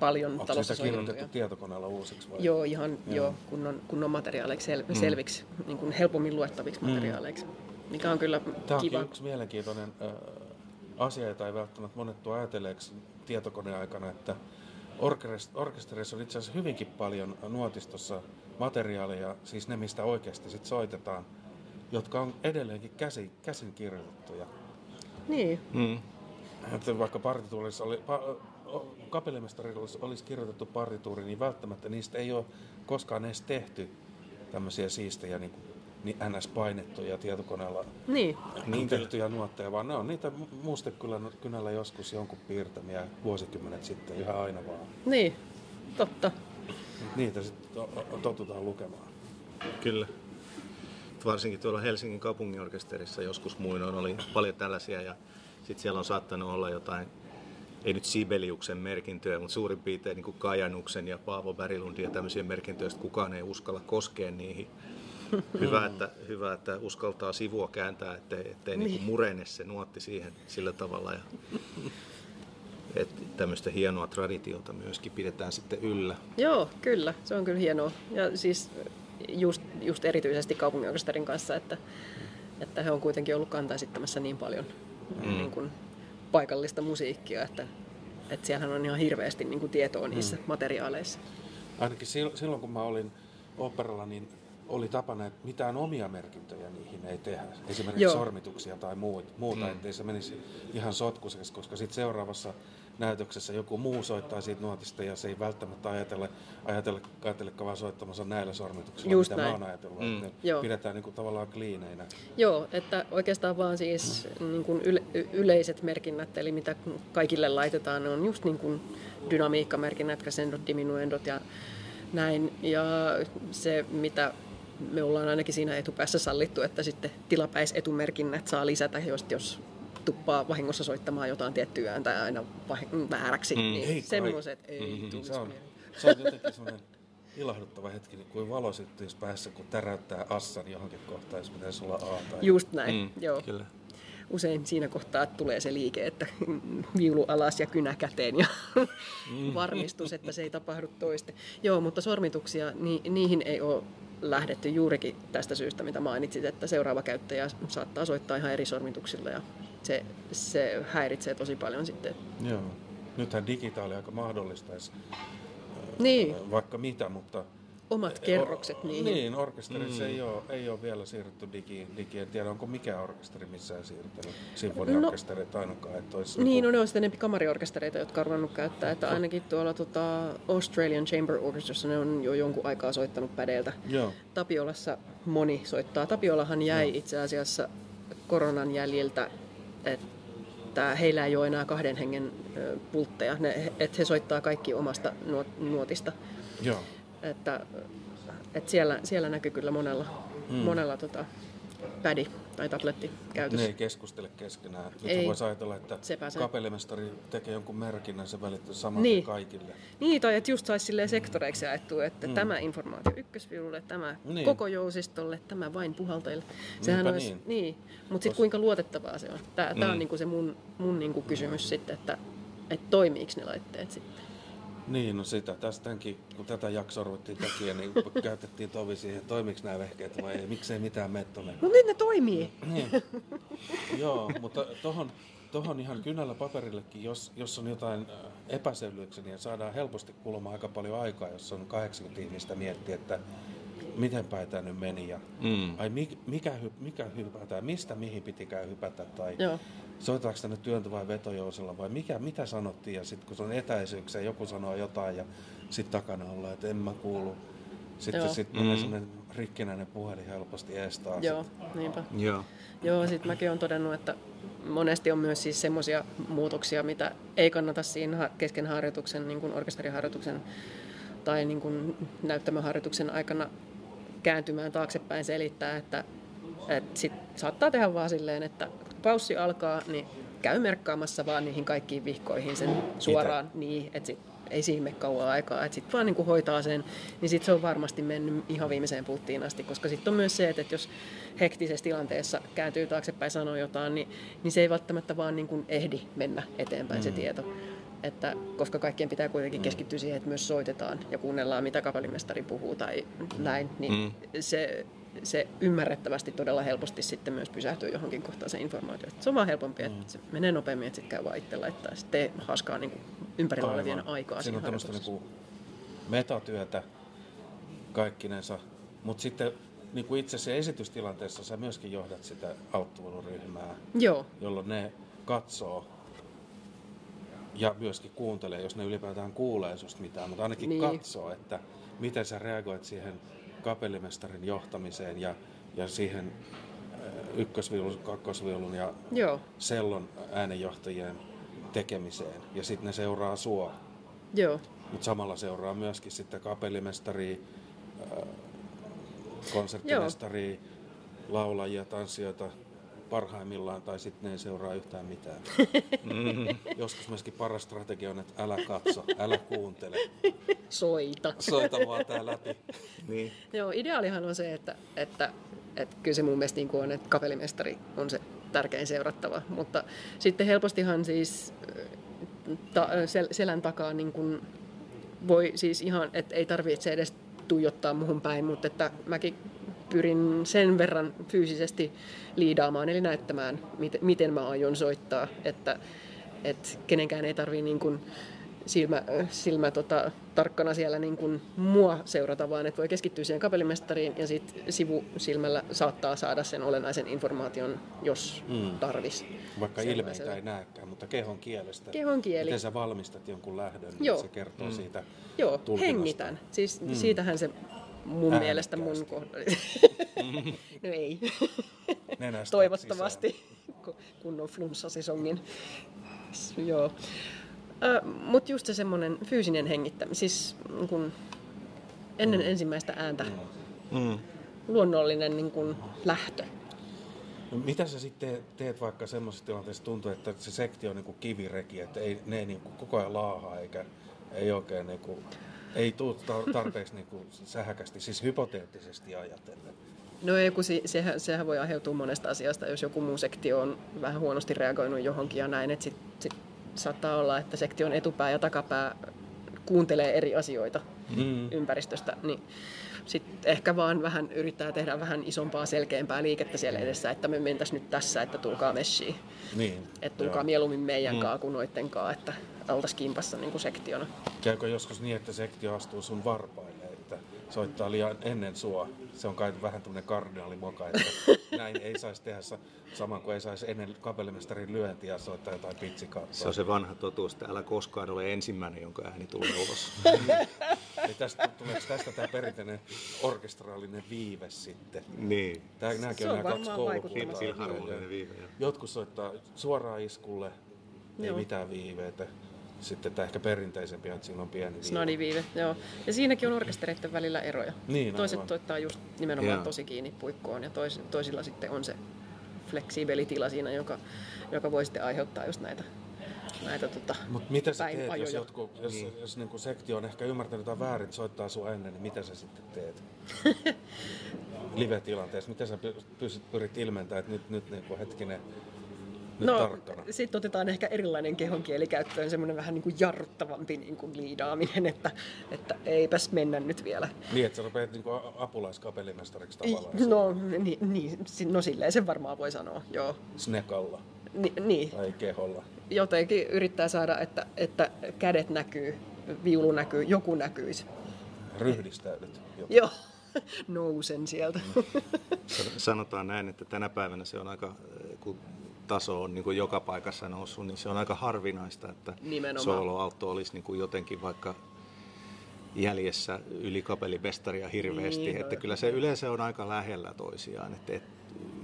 paljon
Onko
talossa
sitä kirjoitettu tietokoneella uusiksi vai?
Joo, ihan joo. Joo, kunnon, kunnon materiaaleiksi sel, selviksi, niin kuin helpommin luettaviksi materiaaleiksi, mikä on kyllä
Tämä
kiva.
yksi mielenkiintoinen äh, asia, jota ei välttämättä monet tuo ajatelleeksi tietokoneaikana, että orkest- orkesterissa on itse asiassa hyvinkin paljon nuotistossa materiaalia, siis ne mistä oikeasti sit soitetaan, jotka on edelleenkin käsi, käsin kirjoitettuja.
Niin,
Mm.
Että vaikka partituurissa oli, pa, kapellimestarilla olisi, olisi kirjoitettu partituuri, niin välttämättä niistä ei ole koskaan edes tehty tämmöisiä siistejä niin, kuin, niin NS-painettuja tietokoneella
niin,
niin tehtyjä nuotteja, vaan ne on niitä mustekynällä joskus jonkun piirtämiä vuosikymmenet sitten ihan aina vaan.
niin, totta.
Niitä sitten totutaan lukemaan.
Kyllä. Varsinkin tuolla Helsingin kaupunginorkesterissa joskus muinoin oli paljon tällaisia ja sitten siellä on saattanut olla jotain, ei nyt Sibeliuksen merkintöjä, mutta suurin piirtein niin kuin Kajanuksen ja Paavo Berilundin ja tämmöisiä merkintöjä, joista kukaan ei uskalla koskea niihin. Hyvä, että, hyvä, että uskaltaa sivua kääntää, ettei, ettei niin. Niin murene se nuotti siihen sillä tavalla. Ja, että tämmöistä hienoa traditiota myöskin pidetään sitten yllä.
Joo, kyllä, se on kyllä hienoa. Ja siis just, just erityisesti kaupunginorkesterin kanssa, että, että he on kuitenkin ollut kantaisittämässä niin paljon mm. niin kuin paikallista musiikkia, että, että siellähän on ihan hirveästi niin kuin tietoa niissä mm. materiaaleissa.
Ainakin sil- silloin kun mä olin operalla, niin oli tapana, että mitään omia merkintöjä niihin ei tehdä. Esimerkiksi
Joo.
Sormituksia tai muuta, muuta mm. ettei se menisi ihan sotkuiseksi, koska sitten seuraavassa näytöksessä joku muu soittaa siitä nuotista ja se ei välttämättä ajatelle, ajatelle, ajatellekaan vaan soittamassa näillä sormituksilla,
Just
mitä
näin.
mä oon ajatellut. Mm. Että ne
Joo.
pidetään niin kuin tavallaan kliineinä.
Joo, että oikeastaan vaan siis niin kuin yle, yleiset merkinnät, eli mitä kaikille laitetaan, ne on just niin kuin dynamiikkamerkinnät, crescendot, diminuendot ja näin. Ja se, mitä me ollaan ainakin siinä etupäässä sallittu, että sitten tilapäisetumerkinnät saa lisätä, jos, jos tuppaa vahingossa soittamaan jotain tiettyä ääntä aina vah- vääräksi, mm,
Ei
niin
kai.
semmoiset ei mm,
Se
tulisi
on,
mieleen.
se on jotenkin semmoinen ilahduttava hetki, niin kuin valo syttyisi päässä, kun täräyttää assan johonkin kohtaan, jos pitäisi olla A tai
Just näin, mm, joo.
Kyllä.
usein siinä kohtaa tulee se liike, että viulu alas ja kynä käteen ja varmistus, että se ei tapahdu toiste. Joo, mutta sormituksia, ni, niihin ei ole lähdetty juurikin tästä syystä, mitä mainitsit, että seuraava käyttäjä saattaa soittaa ihan eri sormituksilla ja se, se häiritsee tosi paljon sitten.
Joo. Nythän digitaali aika mahdollistaisi
Niin,
vaikka mitä, mutta...
omat kerrokset niihin.
Niin, orkesterissa mm. ei, ole, ei ole vielä siirrytty digiin. Digi. En tiedä, onko mikä orkesteri missään siirtynyt. Sinfoniaorkesterit ainakaan. Että olisi
Niin, no
joku-
ne on sitten enempi kamariorkestereita, jotka on ruvennut käyttää. Että ainakin tuolla tota, Australian Chamber Orchestrassa ne on jo jonkun aikaa soittanut pädeiltä.
Joo.
Tapiolassa moni soittaa. Tapiolahan jäi itse asiassa koronan jäljiltä että heillä ei ole enää kahden hengen pultteja, ne, että he soittaa kaikki omasta nuotista.
Joo.
Että, että siellä, siellä näkyy kyllä monella, mm. monella tota, pädi tai tabletti käytössä.
Ne ei keskustele keskenään. Nyt voisi ajatella, että kapellimestari tekee jonkun merkinnän, se välittyy saman niin. kaikille.
Niin, tai että just saisi sektoreiksi jaettua, että mm. tämä informaatio ykkösviululle, tämä niin. koko jousistolle, tämä vain puhaltajille. Sehän Niinpä olisi, niin. niin. Mutta sitten kuinka luotettavaa se on? Tämä, mm. tämä on niinku se mun, mun niinku kysymys sitten, että, että toimiiko ne laitteet sitten.
Niin, no sitä. Tästäkin, kun tätä jaksoa ruvettiin takia, niin käytettiin tovi siihen, toimiks nämä vehkeet vai ei, miksei mitään mene tuonne.
No nyt ne toimii.
Niin. Joo, mutta tohon, tohon ihan kynällä paperillekin, jos, jos on jotain äh, epäselvyyksiä, niin saadaan helposti kulumaan aika paljon aikaa, jos on 80 ihmistä miettiä, että miten päin tämä nyt meni ja mm. ai mikä, mikä hypätään, mistä mihin pitikään hypätä tai Joo soitetaanko tänne työntö vai vetojousella vai mikä, mitä sanottiin ja sitten kun se on etäisyyksiä, joku sanoo jotain ja sitten takana ollaan, että en mä kuulu. Sitten sit menee mm. semmoinen rikkinäinen puhelin helposti estää.
Joo, sit. niinpä. Joo. Joo, sitten mäkin olen todennut, että monesti on myös siis semmoisia muutoksia, mitä ei kannata siinä kesken harjoituksen, niin kuin orkesteriharjoituksen tai niin kuin näyttämöharjoituksen aikana kääntymään taaksepäin selittää, että, että sit saattaa tehdä vaan silleen, että paussi alkaa, niin käy merkkaamassa vaan niihin kaikkiin vihkoihin sen suoraan Itä. niin, että sit ei siihen mene kauan aikaa, että sitten vaan niin kuin hoitaa sen, niin sitten se on varmasti mennyt ihan viimeiseen pulttiin asti, koska sitten on myös se, että jos hektisessä tilanteessa kääntyy taaksepäin sanoo jotain, niin, niin se ei välttämättä vaan niin kuin ehdi mennä eteenpäin mm. se tieto. Että, koska kaikkien pitää kuitenkin mm. keskittyä siihen, että myös soitetaan ja kuunnellaan, mitä kapellimestari puhuu tai näin, niin mm. se se ymmärrettävästi todella helposti sitten myös pysähtyy johonkin kohtaan se informaatio. Se on vaan helpompi, että mm. se menee nopeammin, että sitten käy vaan itse laittaa. Sitten haskaa niin kuin ympärillä Aivan. olevien aikaa
Siinä on tämmöistä niin metatyötä kaikkinensa, mutta sitten niin kuin itse se esitystilanteessa sä myöskin johdat sitä auttuvuusryhmää,
Joo.
jolloin ne katsoo ja myöskin kuuntelee, jos ne ylipäätään kuulee susta mitään, mutta ainakin niin. katsoo, että miten sä reagoit siihen kapellimestarin johtamiseen ja, ja siihen äh, ykkösviulun, kakkosviulun ja Joo. sellon äänenjohtajien tekemiseen. Ja sitten ne seuraa sua.
Joo.
Mutta samalla seuraa myöskin sitten kapellimestari, äh, konserttimestari, laulajia, tanssijoita, parhaimmillaan tai sitten ne ei seuraa yhtään mitään. Mm. Joskus myöskin paras strategia on, että älä katso, älä kuuntele.
Soita.
Soita vaan tää läpi.
niin. Joo, ideaalihan on se, että, että, että kyllä se mun mielestä niin on, että kapellimestari on se tärkein seurattava, mutta sitten helpostihan siis ta, sel, selän takaa niin kuin voi siis ihan, että ei tarvitse edes tuijottaa muhun päin, mutta että mäkin pyrin sen verran fyysisesti liidaamaan, eli näyttämään, miten, mä aion soittaa, että, että kenenkään ei tarvitse niin kuin silmä, silmä tota, tarkkana siellä niin kuin mua seurata, vaan että voi keskittyä siihen kapellimestariin ja sitten sivusilmällä saattaa saada sen olennaisen informaation, jos mm. tarvis.
Vaikka ilmeitä ei näekään, mutta kehon kielestä.
Kehon kieli.
Miten sä valmistat jonkun lähdön, niin Joo. se kertoo mm. siitä
Joo, hengitän. Siis mm. siitähän se mun Äänekkäästi. mielestä mun kohdalla. [laughs] no ei. Toivottavasti, kun on flunssasisongin. Joo. Mutta just se semmoinen fyysinen hengittäminen, siis kun ennen mm. ensimmäistä ääntä mm. luonnollinen niin kun, lähtö.
No, mitä sä sitten teet vaikka semmoisessa tilanteessa tuntuu, että se sekti on niin kuin kivireki, että ei, ne ei niin kuin koko ajan laahaa eikä ei oikein niin kuin ei tule tarpeeksi niin kuin sähäkästi, siis hypoteettisesti ajatellen.
No ei, kun sehän, sehän voi aiheutua monesta asiasta, jos joku muu sektio on vähän huonosti reagoinut johonkin ja näin, että sit, sit saattaa olla, että sektion etupää ja takapää kuuntelee eri asioita mm. ympäristöstä, niin sitten ehkä vaan vähän yrittää tehdä vähän isompaa, selkeämpää liikettä siellä edessä, että me mentäisiin nyt tässä, että tulkaa messiin.
Niin.
Että tulkaa Joo. mieluummin meidän mm. kaa kuin noitten kaa, että oltaisiin kimpassa niin kuin sektiona.
Käykö joskus niin, että sektio astuu sun varpaille, että soittaa liian ennen sua. Se on kai vähän tämmöinen kardinaalimoka, että [laughs] näin ei saisi tehdä sa- saman kuin ei saisi ennen kapellimestarin lyöntiä soittaa jotain pitsikaattoa.
Se on se vanha totuus, että älä koskaan ole ensimmäinen, jonka ääni tulee ulos.
Eli [laughs] tästä, tuleeko tästä tämä perinteinen orkestraalinen viive sitten?
niin.
Tää, nämäkin
Se
on,
on
nämä kaksi
varmaan
koulukuntaa. Jotkut soittaa suoraan iskulle, ei
Joo.
mitään viiveitä. Sitten tämä ehkä perinteisempi, että siinä on pieni viive.
Snadiviive, joo. Ja siinäkin on orkestereiden välillä eroja.
Niin,
Toiset
aivan.
soittaa just nimenomaan
Joo.
tosi kiinni puikkoon ja tois, toisilla sitten on se fleksiibeli tila siinä, joka, joka voi sitten aiheuttaa just näitä, näitä tota,
Mutta mitä sä teet, jos,
ajoja.
jotkut, jos, niin. jos niinku sektio on ehkä ymmärtänyt jotain väärin, soittaa sua ennen, niin mitä sä sitten teet? [laughs] Live-tilanteessa, miten sä pystyt, pyrit ilmentämään, että nyt, nyt niinku hetkinen, nyt
No,
tarkkana?
sitten otetaan ehkä erilainen kehonkieli käyttöön, semmoinen vähän niin kuin jarruttavampi niin kuin liidaaminen, että, että eipäs mennä nyt vielä.
Niin, että sä rupeat niinku a- apulaiskapellimestariksi tavallaan.
No, niin, niin, no silleen sen varmaan voi sanoa, joo.
Snekalla
Ni, niin,
tai keholla.
jotenkin yrittää saada, että, että kädet näkyy, viulu näkyy, joku näkyisi.
Ryhdistäydyt.
Joo, [laughs] nousen sieltä. [laughs]
Sanotaan näin, että tänä päivänä se on aika, kun taso on niin kuin joka paikassa noussut, niin se on aika harvinaista, että
Nimenomaan.
soloauto olisi niin kuin jotenkin vaikka jäljessä yli kapellimestaria hirveästi.
Niin,
että kyllä se yleensä on aika lähellä toisiaan. Että et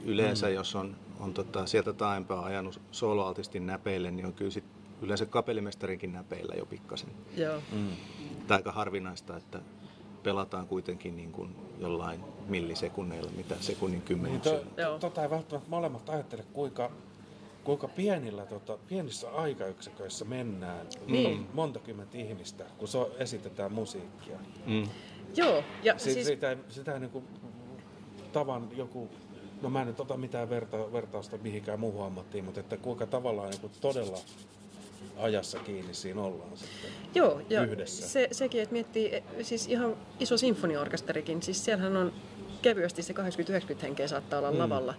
yleensä mm. jos on, on tota, sieltä taempaa ajanut soloaltisti näpeille, niin on kyllä sit yleensä kapellimestarinkin näpeillä jo pikkasen.
Joo.
Mm.
Tämä aika harvinaista, että pelataan kuitenkin niin kuin jollain millisekunneilla, mitä sekunnin
Niin
kymmenyksellä.
Joo.
to, tota ei välttämättä molemmat ajattele, kuinka, kuinka pienillä, tota, pienissä aikayksiköissä mennään. Niin. Monta kymmentä ihmistä, kun so, esitetään musiikkia.
Mm.
Joo, ja
Si,
siis,
sitä, sitä niin kuin, tavan joku, no mä en nyt ota mitään verta, vertausta mihinkään muuhun ammattiin, mutta että kuinka tavallaan niin kuin todella ajassa kiinni siinä ollaan sitten.
joo, ja
yhdessä.
Se, sekin, että miettii, e, siis ihan iso sinfoniaorkesterikin, siis siellähän on kevyesti se 80-90 henkeä saattaa olla mm. lavalla.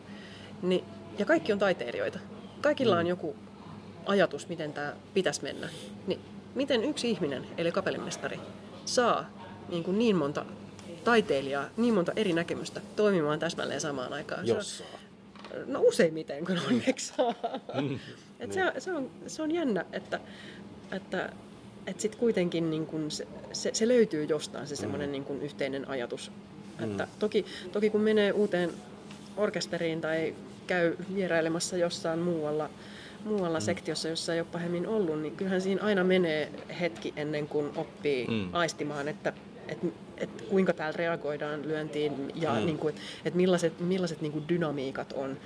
Niin, ja kaikki on taiteilijoita. Kaikilla mm. on joku ajatus, miten tämä pitäisi mennä. Niin miten yksi ihminen, eli kapellimestari, saa niin, kuin niin monta taiteilijaa, niin monta eri näkemystä toimimaan täsmälleen samaan aikaan?
Jos saa.
No useimmiten, kun onneksi saa. [laughs] Et se, se, on, se on jännä, että, että, että sitten kuitenkin niin kun se, se, se löytyy jostain se semmoinen niin kun yhteinen ajatus. Että toki, toki kun menee uuteen orkesteriin tai käy vierailemassa jossain muualla, muualla sektiossa, jossa ei ole pahemmin ollut, niin kyllähän siinä aina menee hetki ennen kuin oppii
Mm.
aistimaan, että et, et kuinka täällä reagoidaan lyöntiin ja mm. niin kuin, et, et millaiset, millaiset niin kuin dynamiikat on.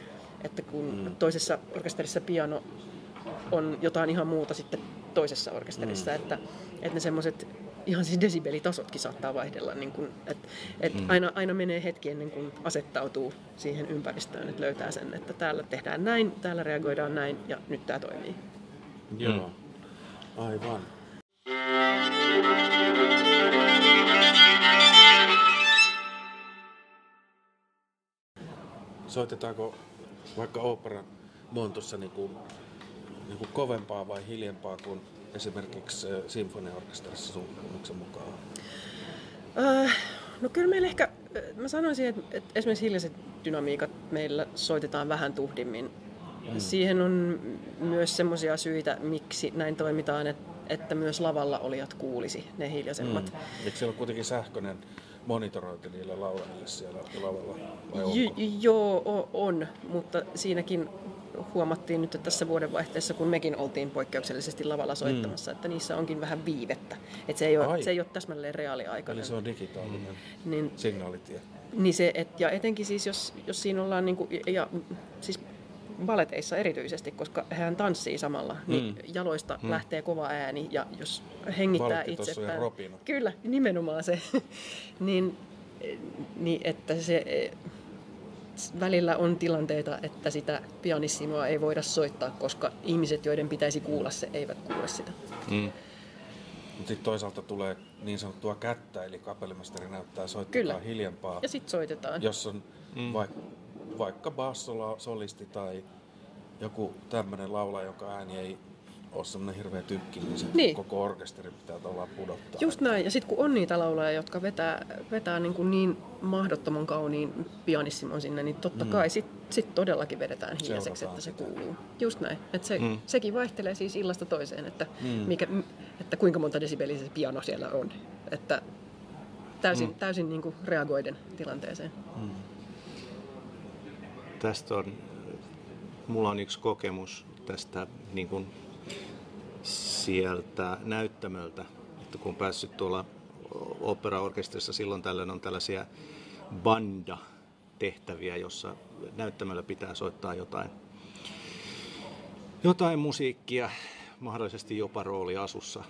Että kun mm. toisessa orkesterissa piano on jotain ihan muuta sitten toisessa orkesterissa, mm. että, että ne semmoiset ihan siis desibelitasotkin saattaa vaihdella, niin kuin, että, että mm. aina, aina menee hetki ennen kuin asettautuu siihen ympäristöön, että löytää sen, että täällä tehdään näin, täällä reagoidaan näin ja nyt tämä toimii.
Joo. Aivan. Soitetaanko vaikka oopperan montussa niin kuin, niin kuin kovempaa vai hiljempaa kuin esimerkiksi äh, sinfoniaorkesterissa sun kokemuksen mukaan?
Äh, no kyllä meillä ehkä, äh, mä sanoisin, että, että esimerkiksi hiljaiset dynamiikat meillä soitetaan vähän tuhdimmin. Mm. Siihen on myös semmoisia syitä, miksi näin toimitaan, että, että myös lavalla olijat kuulisi ne hiljaisemmat. Mm.
Eikö siellä ole kuitenkin sähköinen monitorointi niille laulajille siellä lavalla? Vai onko?
J- joo, on, mutta siinäkin huomattiin nyt että tässä vuodenvaihteessa, kun mekin oltiin poikkeuksellisesti lavalla soittamassa, mm. että niissä onkin vähän viivettä. Että se ei
Ai.
ole, se ei ole täsmälleen reaaliaikainen.
Eli se on digitaalinen
Niin,
signaalitie.
niin se, et, ja etenkin siis, jos, jos siinä ollaan, niin kuin, ja siis baleteissa erityisesti, koska hän tanssii samalla, niin
Mm.
jaloista mm. lähtee kova ääni, ja jos hengittää itsestään... Kyllä, nimenomaan se. [laughs] niin, niin, että se välillä on tilanteita, että sitä pianissimoa ei voida soittaa, koska ihmiset, joiden pitäisi kuulla se, eivät kuule sitä.
Mm.
Mutta sitten toisaalta tulee niin sanottua kättä, eli kapellimestari näyttää soittakaa
Kyllä.
hiljempaa.
Ja sitten soitetaan.
Jos on mm. vaik, vaikka bassosolisti tai joku tämmöinen laulaja, jonka ääni ei ole semmoinen hirveä tykki, niin se
Niin.
koko orkesteri pitää tavallaan pudottaa.
Just näin. Ja sitten kun on niitä laulajia, jotka vetää, vetää niin, kuin niin mahdottoman kauniin pianissimon sinne, niin totta mm. kai sitten sit todellakin vedetään hiljaiseksi, että se
sitä.
kuuluu. Just näin. Et se,
Mm.
mm. Sekin vaihtelee siis illasta toiseen, että, mm. mikä, että kuinka monta desibeliä se piano siellä on. Että täysin, mm. täysin niin kuin reagoiden tilanteeseen.
Tästä on, mulla on yksi kokemus tästä niin kuin sieltä näyttämöltä, että kun on päässyt tuolla operaorkesterissa silloin tällöin on tällaisia banda-tehtäviä, jossa näyttämöllä pitää soittaa jotain, jotain musiikkia, mahdollisesti jopa rooli asussa.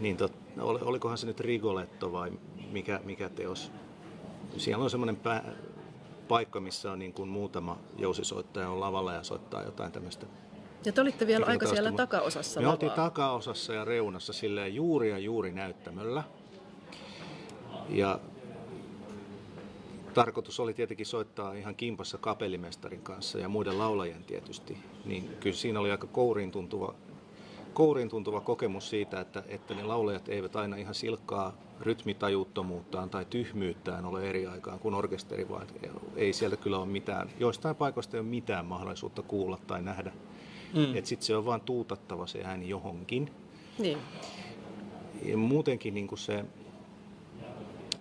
Niin tot, ol- olikohan se nyt Rigoletto vai mikä, mikä teos? Siellä on semmoinen paikka, missä on niin kuin muutama jousisoittaja on lavalla ja soittaa jotain tämmöistä.
Ja te olitte vielä aika siellä takaosassa
Me oltiin
lavaa.
takaosassa ja reunassa silleen juuri ja juuri näyttämöllä. Ja tarkoitus oli tietenkin soittaa ihan kimpassa kapellimestarin kanssa ja muiden laulajien tietysti. Niin kyllä siinä oli aika kouriin tuntuva, kouriin tuntuva kokemus siitä, että, että ne laulajat eivät aina ihan silkkaa rytmitajuuttomuuttaan tai tyhmyyttään ole eri aikaan kuin orkesteri, vaan ei sieltä kyllä ole mitään, joistain paikoista ei ole mitään mahdollisuutta kuulla tai nähdä. Mm. Että sitten se on vaan tuutattava se ääni johonkin.
Niin.
Ja muutenkin niin kuin se,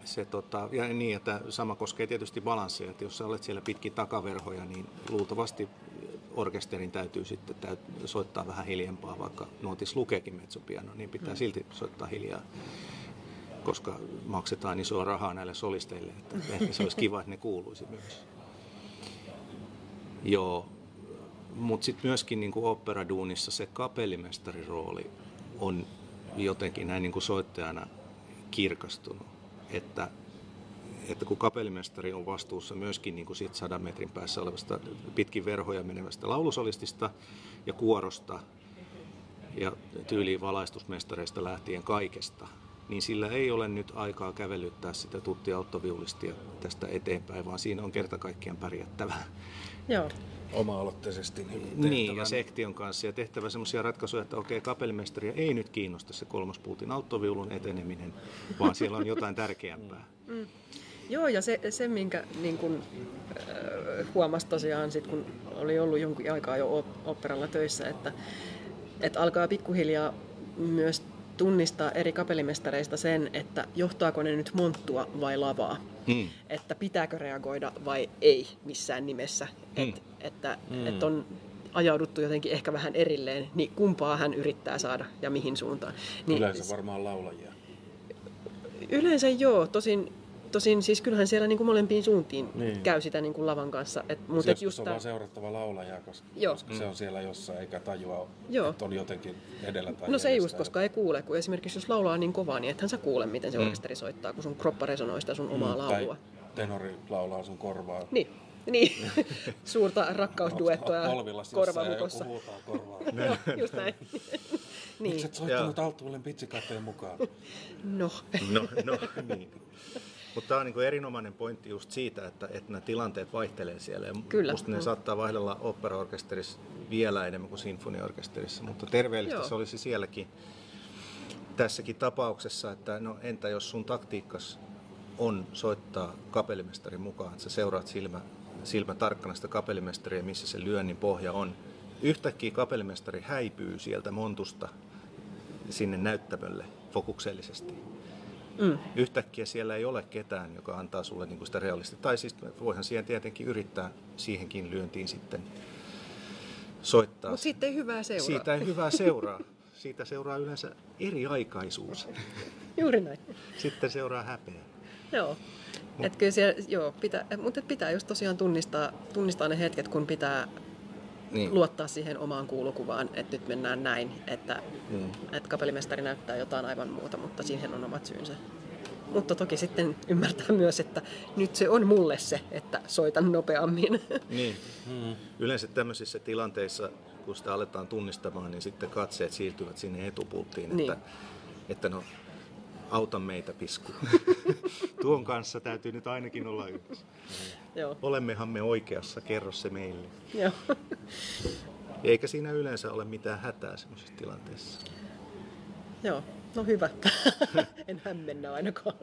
se tota, ja niin, että sama koskee tietysti balanssia, että jos sä olet siellä pitkin takaverhoja, niin luultavasti orkesterin täytyy sitten täyt, soittaa vähän hiljempaa, vaikka nuotis lukeekin mezzopiano, niin pitää mm. silti soittaa hiljaa, koska maksetaan isoa rahaa näille solisteille, että ehkä se olisi kiva, että ne kuuluisi myös. Joo, mutta sitten myöskin niin operaduunissa se kapellimestarin rooli on jotenkin näin niin kuin soittajana kirkastunut, että, että kun kapellimestari on vastuussa myöskin niin kuin siitä sadan metrin päässä olevasta pitkin verhoja menevästä laulusolistista ja kuorosta ja tyyliin valaistusmestareista lähtien kaikesta, niin sillä ei ole nyt aikaa kävelyttää sitä tutti alttoviulistia tästä eteenpäin, vaan siinä on kerta kaikkiaan pärjättävä.
Joo.
Oma-aloitteisesti. Niin,
Niin, ja sektion kanssa ja tehtävä semmoisia ratkaisuja, että okei, kapellimestaria ei nyt kiinnosta se kolmospultin alttoviulun eteneminen, vaan siellä on jotain [laughs] tärkeämpää.
Joo, ja se, se minkä niin kun, äh, huomasi tosiaan, sit, kun oli ollut jonkun aikaa jo op- operalla töissä, että, että alkaa pikkuhiljaa myös tunnistaa eri kapellimestareista sen, että johtaako ne nyt monttua vai lavaa.
Hmm.
Että pitääkö reagoida vai ei missään nimessä.
Hmm.
Et, että et on ajauduttu jotenkin ehkä vähän erilleen, niin kumpaa hän yrittää saada ja mihin suuntaan. Niin,
Yleensä varmaan laulajia.
Yleensä joo, tosin, tosin siis kyllähän siellä niin kuin molempiin suuntiin
Niin.
niin. käy sitä niin kuin lavan kanssa. Et,
Mutta
mutta et just
on
tää,
vaan seurattava laulaja, koska,
Joo.
koska se on siellä jossain eikä tajua,
Joo.
että on jotenkin edellä tai
no se
edessä.
just, koska ei kuule, kun esimerkiksi jos laulaa niin kovaa, niin ethän sä kuule, miten se orkesteri soittaa, kun sun kroppa resonoi sitä sun omaa
Mm,
laulua.
Tai tenori laulaa sun korvaa.
Niin, niin. [laughs] suurta rakkausduettoa [laughs] korvamukossa.
huutaa korvaa. [laughs]
just näin. niin.
Miksi et soittanut alttuulen pitsikateen mukaan?
No,
No, no niin. Mutta tämä on niin erinomainen pointti just siitä, että, että nämä tilanteet vaihtelee siellä. Ja
Kyllä.
Musta ne
Mm.
saattaa vaihdella operaorkesterissa vielä enemmän kuin sinfoniaorkesterissa, mutta terveellistä
Joo.
se olisi sielläkin. Tässäkin tapauksessa, että no entä jos sun taktiikkas on soittaa kapellimestarin mukaan, että sä seuraat silmä, silmä tarkkana sitä kapellimestaria, missä se lyönnin pohja on. Yhtäkkiä kapellimestari häipyy sieltä montusta sinne näyttämölle fokuksellisesti.
Mm.
Yhtäkkiä siellä ei ole ketään, joka antaa sulle niin kuin sitä realistista. Tai siis voihan siihen tietenkin yrittää siihenkin lyöntiin sitten soittaa.
mutta siitä ei hyvää seuraa.
Siitä ei hyvää seuraa. Siitä seuraa yleensä eriaikaisuus. [laughs]
Juuri näin.
Sitten seuraa häpeä.
Joo. Et kyllä siellä, joo, pitää, mutta pitää just tosiaan tunnistaa, tunnistaa ne hetket, kun pitää
Niin.
luottaa siihen omaan kuulukuvaan, että nyt mennään näin, että,
Mm.
mm. että kapellimestari näyttää jotain aivan muuta, mutta siihen on omat syynsä. Mutta toki sitten ymmärtää myös, että nyt se on mulle se, että soitan nopeammin.
Niin. Yleensä tämmöisissä tilanteissa, kun sitä aletaan tunnistamaan, niin sitten katseet siirtyvät sinne etupulttiin,
Niin.
että, että no, auta meitä pisku. [laughs] Tuon kanssa täytyy nyt ainakin olla yhdessä.
Joo.
Olemmehan me oikeassa, kerro se meille.
Joo.
Eikä siinä yleensä ole mitään hätää semmoisessa tilanteessa.
Joo, no hyvä. [laughs] en hämmennä ainakaan.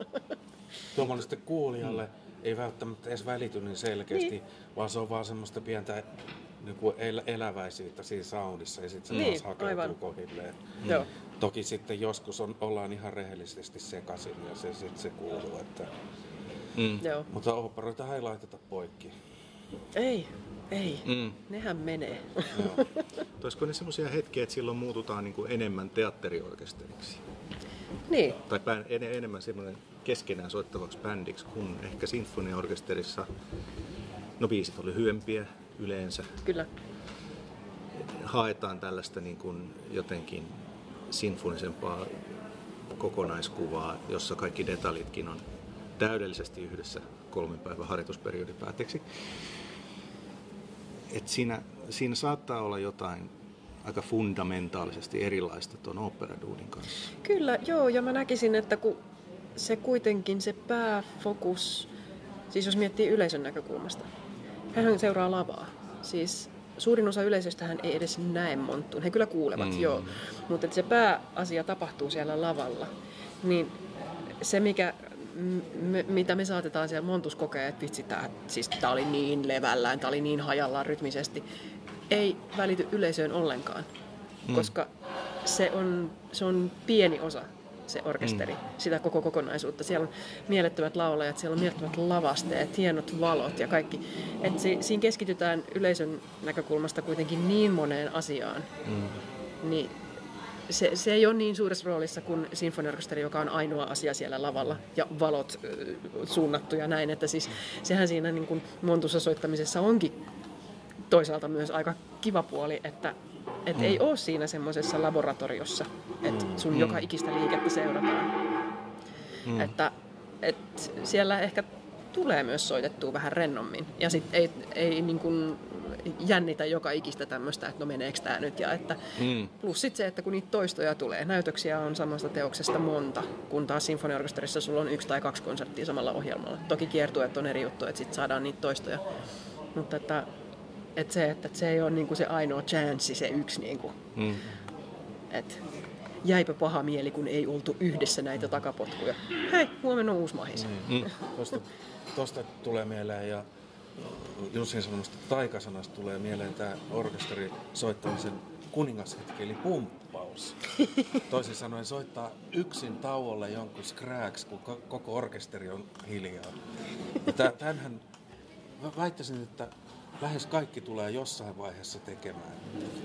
Tuommoiselle kuulijalle mm. ei välttämättä edes välity niin selkeästi, niin. vaan se on vaan semmoista pientä niin kuin el- eläväisyyttä siinä soundissa ja sitten se niin, taas hakeutuu aivan. kohilleen. Mm. Joo. Toki sitten joskus on, ollaan ihan rehellisesti sekaisin ja se sitten se kuuluu. Että... Mm. Joo. Mutta operoita ei laiteta poikki.
Ei, ei. Mm. Nehän menee.
Olisiko [laughs] ne semmoisia hetkiä, että silloin muututaan niin kuin enemmän teatteriorkesteriksi?
Niin.
Tai en, enemmän semmoinen keskenään soittavaksi bändiksi kuin ehkä sinfoniaorkesterissa. No biisit oli hyömpiä yleensä.
Kyllä.
Haetaan tällaista niin kuin jotenkin sinfonisempaa kokonaiskuvaa, jossa kaikki detaljitkin on täydellisesti yhdessä kolmen päivän harjoitusperiodin päätteeksi. Et siinä, siinä saattaa olla jotain aika fundamentaalisesti erilaista tuon operaduunin kanssa.
Kyllä, joo, ja mä näkisin, että kun se kuitenkin se pääfokus, siis jos miettii yleisön näkökulmasta, hän seuraa lavaa. Siis suurin osa yleisöstä hän ei edes näe monttuun. He kyllä kuulevat, mm. joo. Mutta se pääasia tapahtuu siellä lavalla. Niin se, mikä, m- mitä me saatetaan siellä montus kokea, että vitsi, tää, siis tää oli niin levällään, tää oli niin hajallaan rytmisesti, ei välity yleisöön ollenkaan. Mm. Koska se on, se on pieni osa se orkesteri, mm. sitä koko kokonaisuutta. Siellä on mielettömät laulajat, siellä on mielettömät lavasteet, hienot valot ja kaikki. Et si, siinä keskitytään yleisön näkökulmasta kuitenkin niin moneen asiaan. Mm. Niin se, se ei ole niin suuressa roolissa kuin sinfoniorkesteri, joka on ainoa asia siellä lavalla ja valot suunnattu ja näin. Että siis sehän siinä niin kuin montussa soittamisessa onkin toisaalta myös aika kiva puoli, että et mm. ei ole siinä semmoisessa laboratoriossa, että mm. sun mm. joka ikistä liikettä seurataan. Mm. Että et siellä ehkä tulee myös soitettua vähän rennommin. Ja sitten ei, ei niin kuin jännitä joka ikistä tämmöistä, että no meneekö tämä nyt. Ja että, mm. Plus sitten se, että kun niitä toistoja tulee, näytöksiä on samasta teoksesta monta, kun taas sinfoniorkesterissa sulla on yksi tai kaksi konserttia samalla ohjelmalla. Toki kiertueet on eri juttu, että sitten saadaan niitä toistoja. Mutta että että se, että se ei ole niinku se ainoa chanssi, se yksi. Niinku. Mm. Et jäipä paha mieli, kun ei oltu yhdessä näitä takapotkuja. Hei, huomenna on uusi mahis. Mm. Mm.
Tosta, tosta tulee mieleen ja Jussin sanomasta taikasanasta tulee mieleen tämä orkesteri soittamisen kuningashetki, eli pumppaus. [laughs] Toisin sanoen soittaa yksin tauolle jonkun scratch, kun koko orkesteri on hiljaa. Ja tämänhän väittäisin, että lähes kaikki tulee jossain vaiheessa tekemään,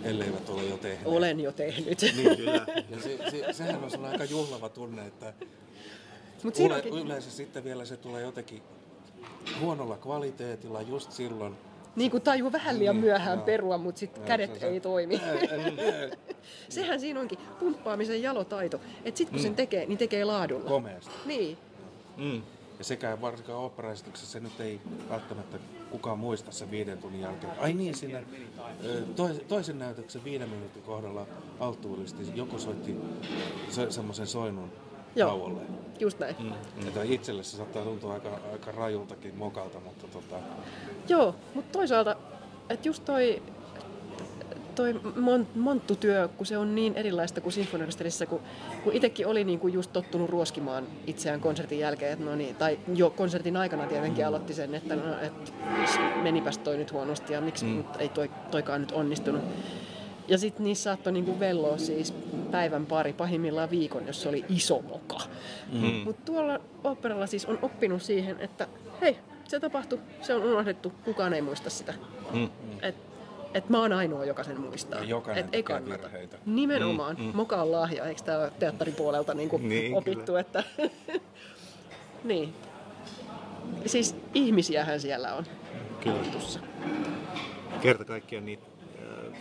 elleivät ole jo tehneet.
Olen jo tehnyt.
Niin, kyllä. Ja se, se, sehän on aika juhlava tunne, että Mut yle, yleensä sitten vielä se tulee jotenkin huonolla kvaliteetilla just silloin.
Niin kuin tajuu vähän liian niin, myöhään no, perua, mutta sitten kädet se, ei toimi. [laughs] Sehän siinä onkin pumppaamisen jalotaito. Että sitten kun mm. sen tekee, niin tekee laadulla.
Komeasti.
Niin.
Mm. Ja sekä varsinkaan operaesityksessä se nyt ei välttämättä kukaan muista sen viiden tunnin jälkeen. Ai niin, siinä toisen näytöksen viiden minuutin kohdalla alttuulisti joku soitti se, semmoisen soinun Joo, tauolle.
just näin. Mm.
Että itselle se saattaa tuntua aika, aika rajultakin mokalta, mutta tota...
Joo, mutta toisaalta, että just toi toi monttutyö, kun se on niin erilaista kuin sinfoniorkesterissa, kun, kun itsekin oli niin kuin just tottunut ruoskimaan itseään konsertin jälkeen, että no niin, tai jo konsertin aikana tietenkin aloitti sen, että no, et, menipäs toi nyt huonosti ja miksi mm. ei toi, toikaan nyt onnistunut. Ja sitten niissä saattoi niinku velloa siis päivän pari, pahimmillaan viikon, jos se oli iso moka. Mm. Mutta tuolla operalla siis on oppinut siihen, että hei, se tapahtui, se on unohdettu, kukaan ei muista sitä. Mm. Et että mä oon ainoa, joka sen muistaa.
Jokainen et ei kannata. Virheitä.
Nimenomaan. Mm, mm. Moka on lahja, eikö tämä teatteripuolelta niinku [laughs] niin, opittu, kyllä. että... [laughs] niin. Siis ihmisiähän siellä on. Kyllä.
Kerta kaikkiaan niitä äh,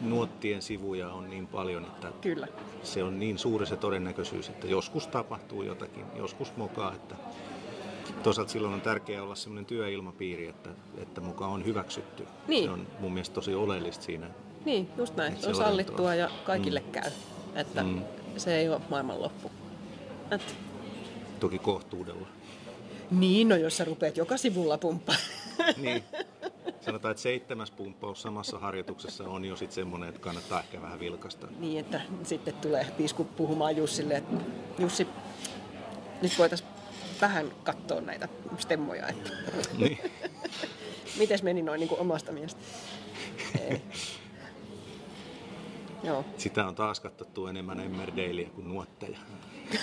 nuottien sivuja on niin paljon, että
Kyllä.
se on niin suuri se todennäköisyys, että joskus tapahtuu jotakin, joskus mokaa, että toisaalta silloin on tärkeää olla sellainen työilmapiiri, että, että mukaan on hyväksytty. Niin. Se on mun mielestä tosi oleellista siinä.
Niin, just näin. Se on sallittua ja kaikille mm. käy. Että mm. se ei ole maailmanloppu. Et...
Toki kohtuudella.
Niin, no jos sä rupeat joka sivulla pumppaa.
niin. sanotaan, että seitsemäs pumppaus samassa harjoituksessa on jo sitten semmoinen, että kannattaa ehkä vähän vilkasta.
Niin, että sitten tulee pisku puhumaan Jussille, että Jussi, nyt voitaisiin vähän katsoa näitä stemmoja, että [laughs]
Niin.
miten meni noin niin kuin omasta mielestä. Ei. Joo.
Sitä on taas katsottu enemmän Emmerdaleä kuin nuotteja. [laughs]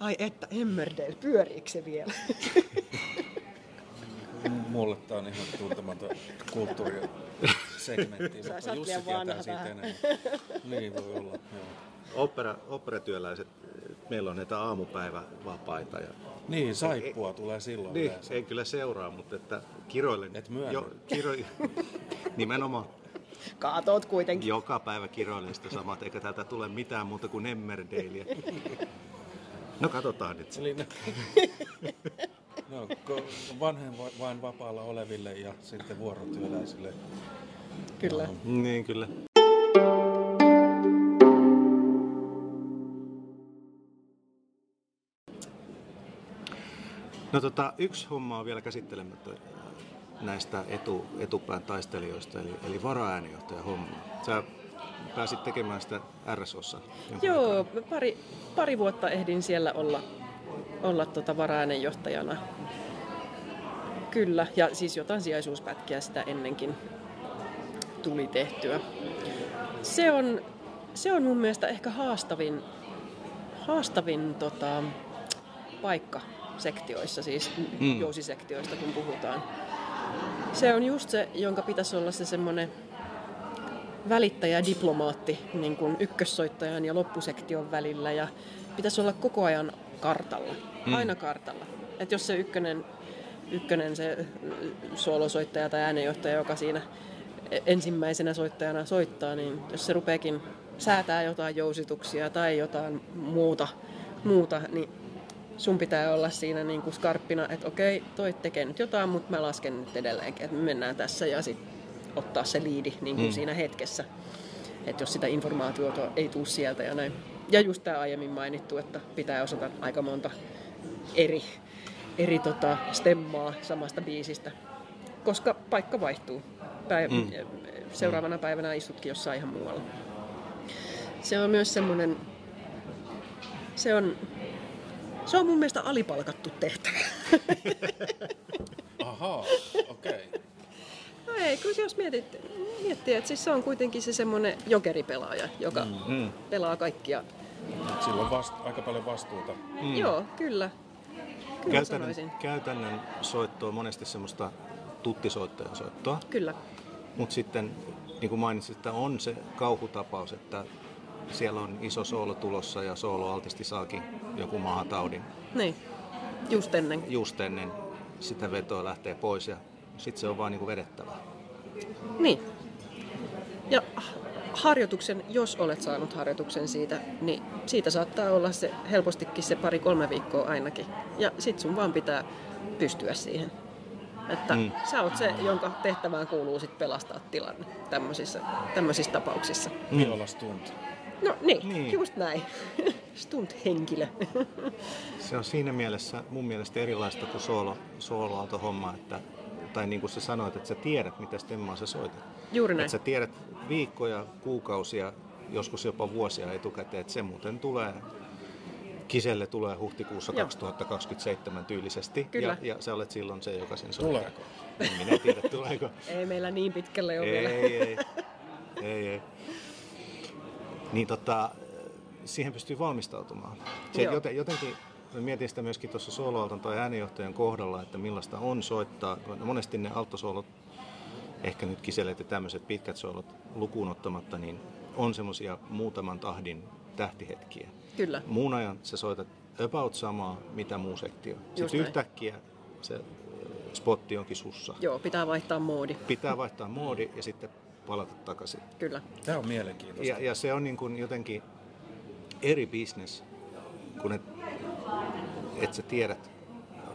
Ai että, Emmerdale, pyöriikö se vielä? [laughs]
Mulle tää on ihan tuntematon kulttuurisegmentti,
Sä-
mutta Jussi tietää siitä
tähän.
enemmän. Niin voi olla, joo.
Opera, operatyöläiset, meillä on näitä aamupäivävapaita. Ja,
Niin, saippua tulee silloin
niin,
yleensä.
ei kyllä seuraa, mutta että kiroilen.
Et myönnä.
kiro, [laughs] nimenomaan
Kaatoot kuitenkin.
joka päivä kiroilen sitä samaa, eikä täältä tule mitään muuta kuin Emmerdaleä. [laughs] No katsotaan nyt.
Eli [laughs] no, ko- vanhen va- vain vapaalla oleville ja sitten vuorotyöläisille.
Kyllä.
Niin kyllä. No tota, yksi homma on vielä käsittelemättä näistä etu, etupään taistelijoista, eli, eli varaäänijohtaja homma. Sä pääsit tekemään sitä RSOssa.
Joo, pari, pari vuotta ehdin siellä olla, olla tota varaäänenjohtajana. Kyllä, ja siis jotain sijaisuuspätkiä sitä ennenkin tuli tehtyä. Se on, se on mun mielestä ehkä haastavin, haastavin tota, paikka sektioissa, siis
Mm.
jousisektioista kun puhutaan. Se on just se, jonka pitäisi olla se semmoinen välittäjä, diplomaatti niin kuin ykkössoittajan ja loppusektion välillä ja pitäisi olla koko ajan kartalla,
Mm.
aina kartalla. Et jos se ykkönen, ykkönen se soolosoittaja tai äänenjohtaja, joka siinä ensimmäisenä soittajana soittaa, niin jos se rupeekin säätää jotain jousituksia tai jotain muuta, muuta niin sun pitää olla siinä niin kuin skarppina, että okei, toi tekee nyt jotain, mutta mä lasken nyt edelleenkin, että me mennään tässä ja sitten ottaa se liidi niin kuin
Mm.
siinä hetkessä. Että jos sitä informaatiota ei tule sieltä ja näin. Ja just tämä aiemmin mainittu, että pitää osata aika monta eri, eri tota stemmaa samasta biisistä, koska paikka vaihtuu. Päiv-
Mm.
Seuraavana päivänä istutkin jossain ihan muualla. Se on myös semmoinen, se on, se on mun mielestä alipalkattu tehtävä. [laughs]
Ahaa, okei. Okay.
No ei, kyllä jos mietit, miettii, että siis se on kuitenkin se semmoinen jokeripelaaja, joka
Mm.
pelaa kaikkia.
Sillä on vast, aika paljon vastuuta.
Mm. Joo, kyllä. Kyllä
Käytännön,
sanoisin.
käytännön soitto on monesti semmoista tuttisoittajan soittoa.
Kyllä.
Mutta sitten, niin kuin mainitsit, että on se kauhutapaus, että siellä on iso soolo tulossa ja soolo altisti saakin joku mahataudin
Niin. Just ennen.
just ennen sitä vetoa lähtee pois ja sitten se on vaan niin kuin vedettävä.
Niin. Ja harjoituksen, jos olet saanut harjoituksen siitä, niin siitä saattaa olla se helpostikin se pari-kolme viikkoa ainakin. Ja sit sun vaan pitää pystyä siihen. Että
Mm.
mm. sä oot se, jonka tehtävään kuuluu sit pelastaa tilanne tämmöisissä, tämmöisissä tapauksissa.
Viola Stunt.
No niin,
Niin.
just näin. [laughs] Stunt-henkilö. [laughs]
Se on siinä mielessä mun mielestä erilaista kuin soolo, sooloautohomma, että, tai niin kuin sä sanoit, että sä tiedät, mitä stemmaa sä soitat.
Juuri näin.
Että sä tiedät viikkoja, kuukausia, joskus jopa vuosia etukäteen, että se muuten tulee, Kiselle tulee huhtikuussa
Joo.
2027 tyylisesti.
Kyllä.
Ja, ja sä olet silloin se, joka sen soittaa.
Tuleeko?
En minä tiedä, tuleeko. [laughs]
Ei meillä niin pitkälle ole
ei,
vielä.
ei, ei, ei, ei. Niin tota, siihen pystyy valmistautumaan. Se joten, jotenkin mä mietin sitä myöskin tuossa soloalton tai äänijohtajan kohdalla, että millaista on soittaa. Monesti ne altosoolot, ehkä nyt kiselet ja tämmöiset pitkät soolot lukuun ottamatta, niin on semmoisia muutaman tahdin tähtihetkiä.
Kyllä.
Muun ajan sä soitat about samaa, mitä muu sektio.
Just
Sitten
näin.
yhtäkkiä se spotti onkin sussa.
Joo, pitää vaihtaa moodi.
Pitää vaihtaa moodi ja sitten palata takaisin.
Kyllä.
Tämä on mielenkiintoista.
Ja, ja se on niin kuin jotenkin eri business, kun et, et sä tiedät,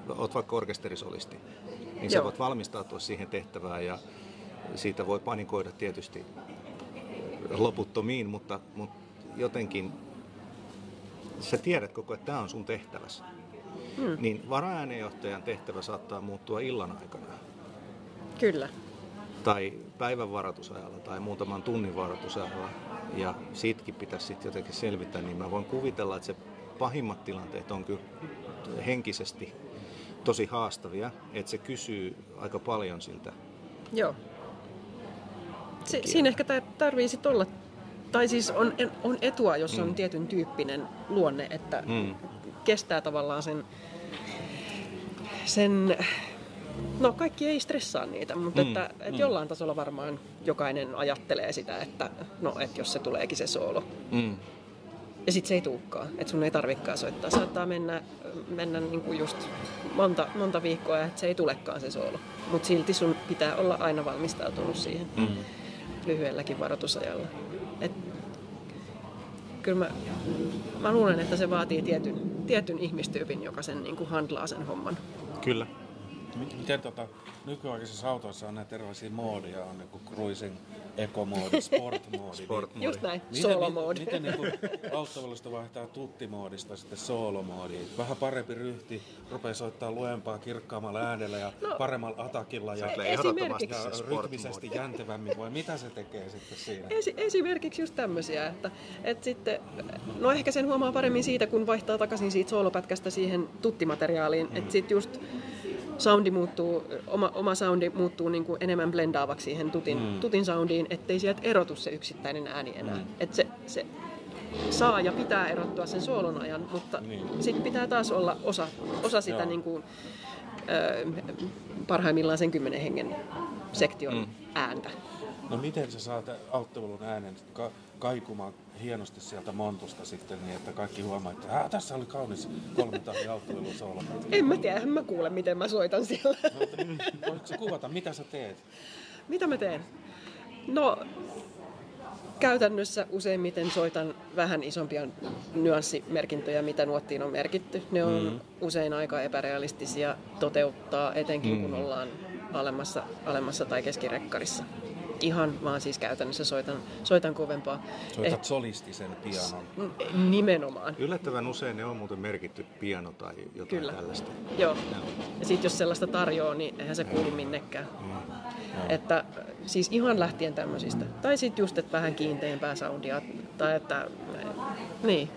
oot vaikka orkesterisolisti, niin sä
Joo.
voit valmistautua siihen tehtävään ja siitä voi panikoida tietysti loputtomiin, mutta, mutta jotenkin sä tiedät koko ajan, että tämä on sun tehtäväsi.
Hmm.
Niin varaäänenjohtajan tehtävä saattaa muuttua illan aikana.
Kyllä.
Tai päivän varoitusajalla tai muutaman tunnin varoitusajalla ja siitäkin pitäisi sitten jotenkin selvitä, niin mä voin kuvitella, että se pahimmat tilanteet on kyllä henkisesti tosi haastavia, että se kysyy aika paljon siltä.
Joo. Si- siinä ehkä tar- tarvii sit olla, tai siis on, on etua, jos on tietyn tyyppinen luonne, että
Mm.
kestää tavallaan sen, sen no kaikki ei stressaa niitä, mutta
Mm,
että, että jollain tasolla varmaan jokainen ajattelee sitä, että no, että jos se tuleekin se soolo.
Mm.
Ja sit se ei tulekaan, että sun ei tarvikaan soittaa. Saattaa mennä, mennä niinku just monta, monta viikkoa, että se ei tulekaan se soolo. Mutta silti sun pitää olla aina valmistautunut siihen
Mm.
lyhyelläkin varoitusajalla. Et, kyllä mä, mä luulen, että se vaatii tietyn, tietyn ihmistyypin, joka sen niinku handlaa sen homman.
Kyllä.
Miten tota, nykyaikaisissa autoissa on näitä erilaisia moodia, on niinku cruising, ekomoodi, sportmoodi.
Sport
niin,
Just näin,
miten,
solo
mi-
mode.
Miten niinku autovelusta vaihtaa tuttimoodista sitten soolomoodiin? Vähän parempi ryhti, rupeaa soittaa luempaa, kirkkaammalla äänellä ja
No.
paremmalla atakilla ja,
esimerkiksi-
ja rytmisesti jäntevämmin. Vai mitä se tekee sitten siinä?
Esi- esimerkiksi just tämmöisiä, että, että sitten, no ehkä sen huomaa paremmin siitä, kun vaihtaa takaisin siitä soolopätkästä siihen tuttimateriaaliin, mm. että sitten just soundi muuttuu, oma, oma soundi muuttuu niin kuin enemmän blendaavaksi siihen tutin, mm. tutin soundiin, ettei sieltä erotu se yksittäinen ääni enää. Mm. Että se, se saa ja pitää erottua sen soolon ajan, mutta
Niin.
sitten pitää taas olla osa, osa sitä
Joo.
niin kuin, ö, parhaimmillaan sen kymmenen hengen sektion mm. ääntä.
No miten sä saat auttovelun äänen ka- kaikumaan hienosti sieltä montusta sitten niin, että kaikki huomaa, että "Ää, tässä oli kaunis kolmen tahdin auttovelun soolo.
En mä tiedä, en mä kuule, miten mä soitan siellä.
Voitko sä kuvata, mitä sä teet?
Mitä mä teen? No, käytännössä useimmiten soitan vähän isompia nyanssimerkintöjä, mitä nuottiin on merkitty. Ne on mm. usein aika epärealistisia toteuttaa, etenkin mm. kun ollaan alemmassa, alemmassa tai keskirekkarissa. Ihan vaan siis käytännössä soitan, soitan kovempaa.
Soitat solistisen pianon.
Eh, nimenomaan.
Yllättävän usein ne on muuten merkitty piano tai jotain
Kyllä.
tällaista.
Joo. Ja sitten jos sellaista tarjoaa, niin eihän se kuulu minnekään. Että siis ihan lähtien tämmöisistä. Tai sitten just, että vähän kiinteämpää soundia. Tai että, niin.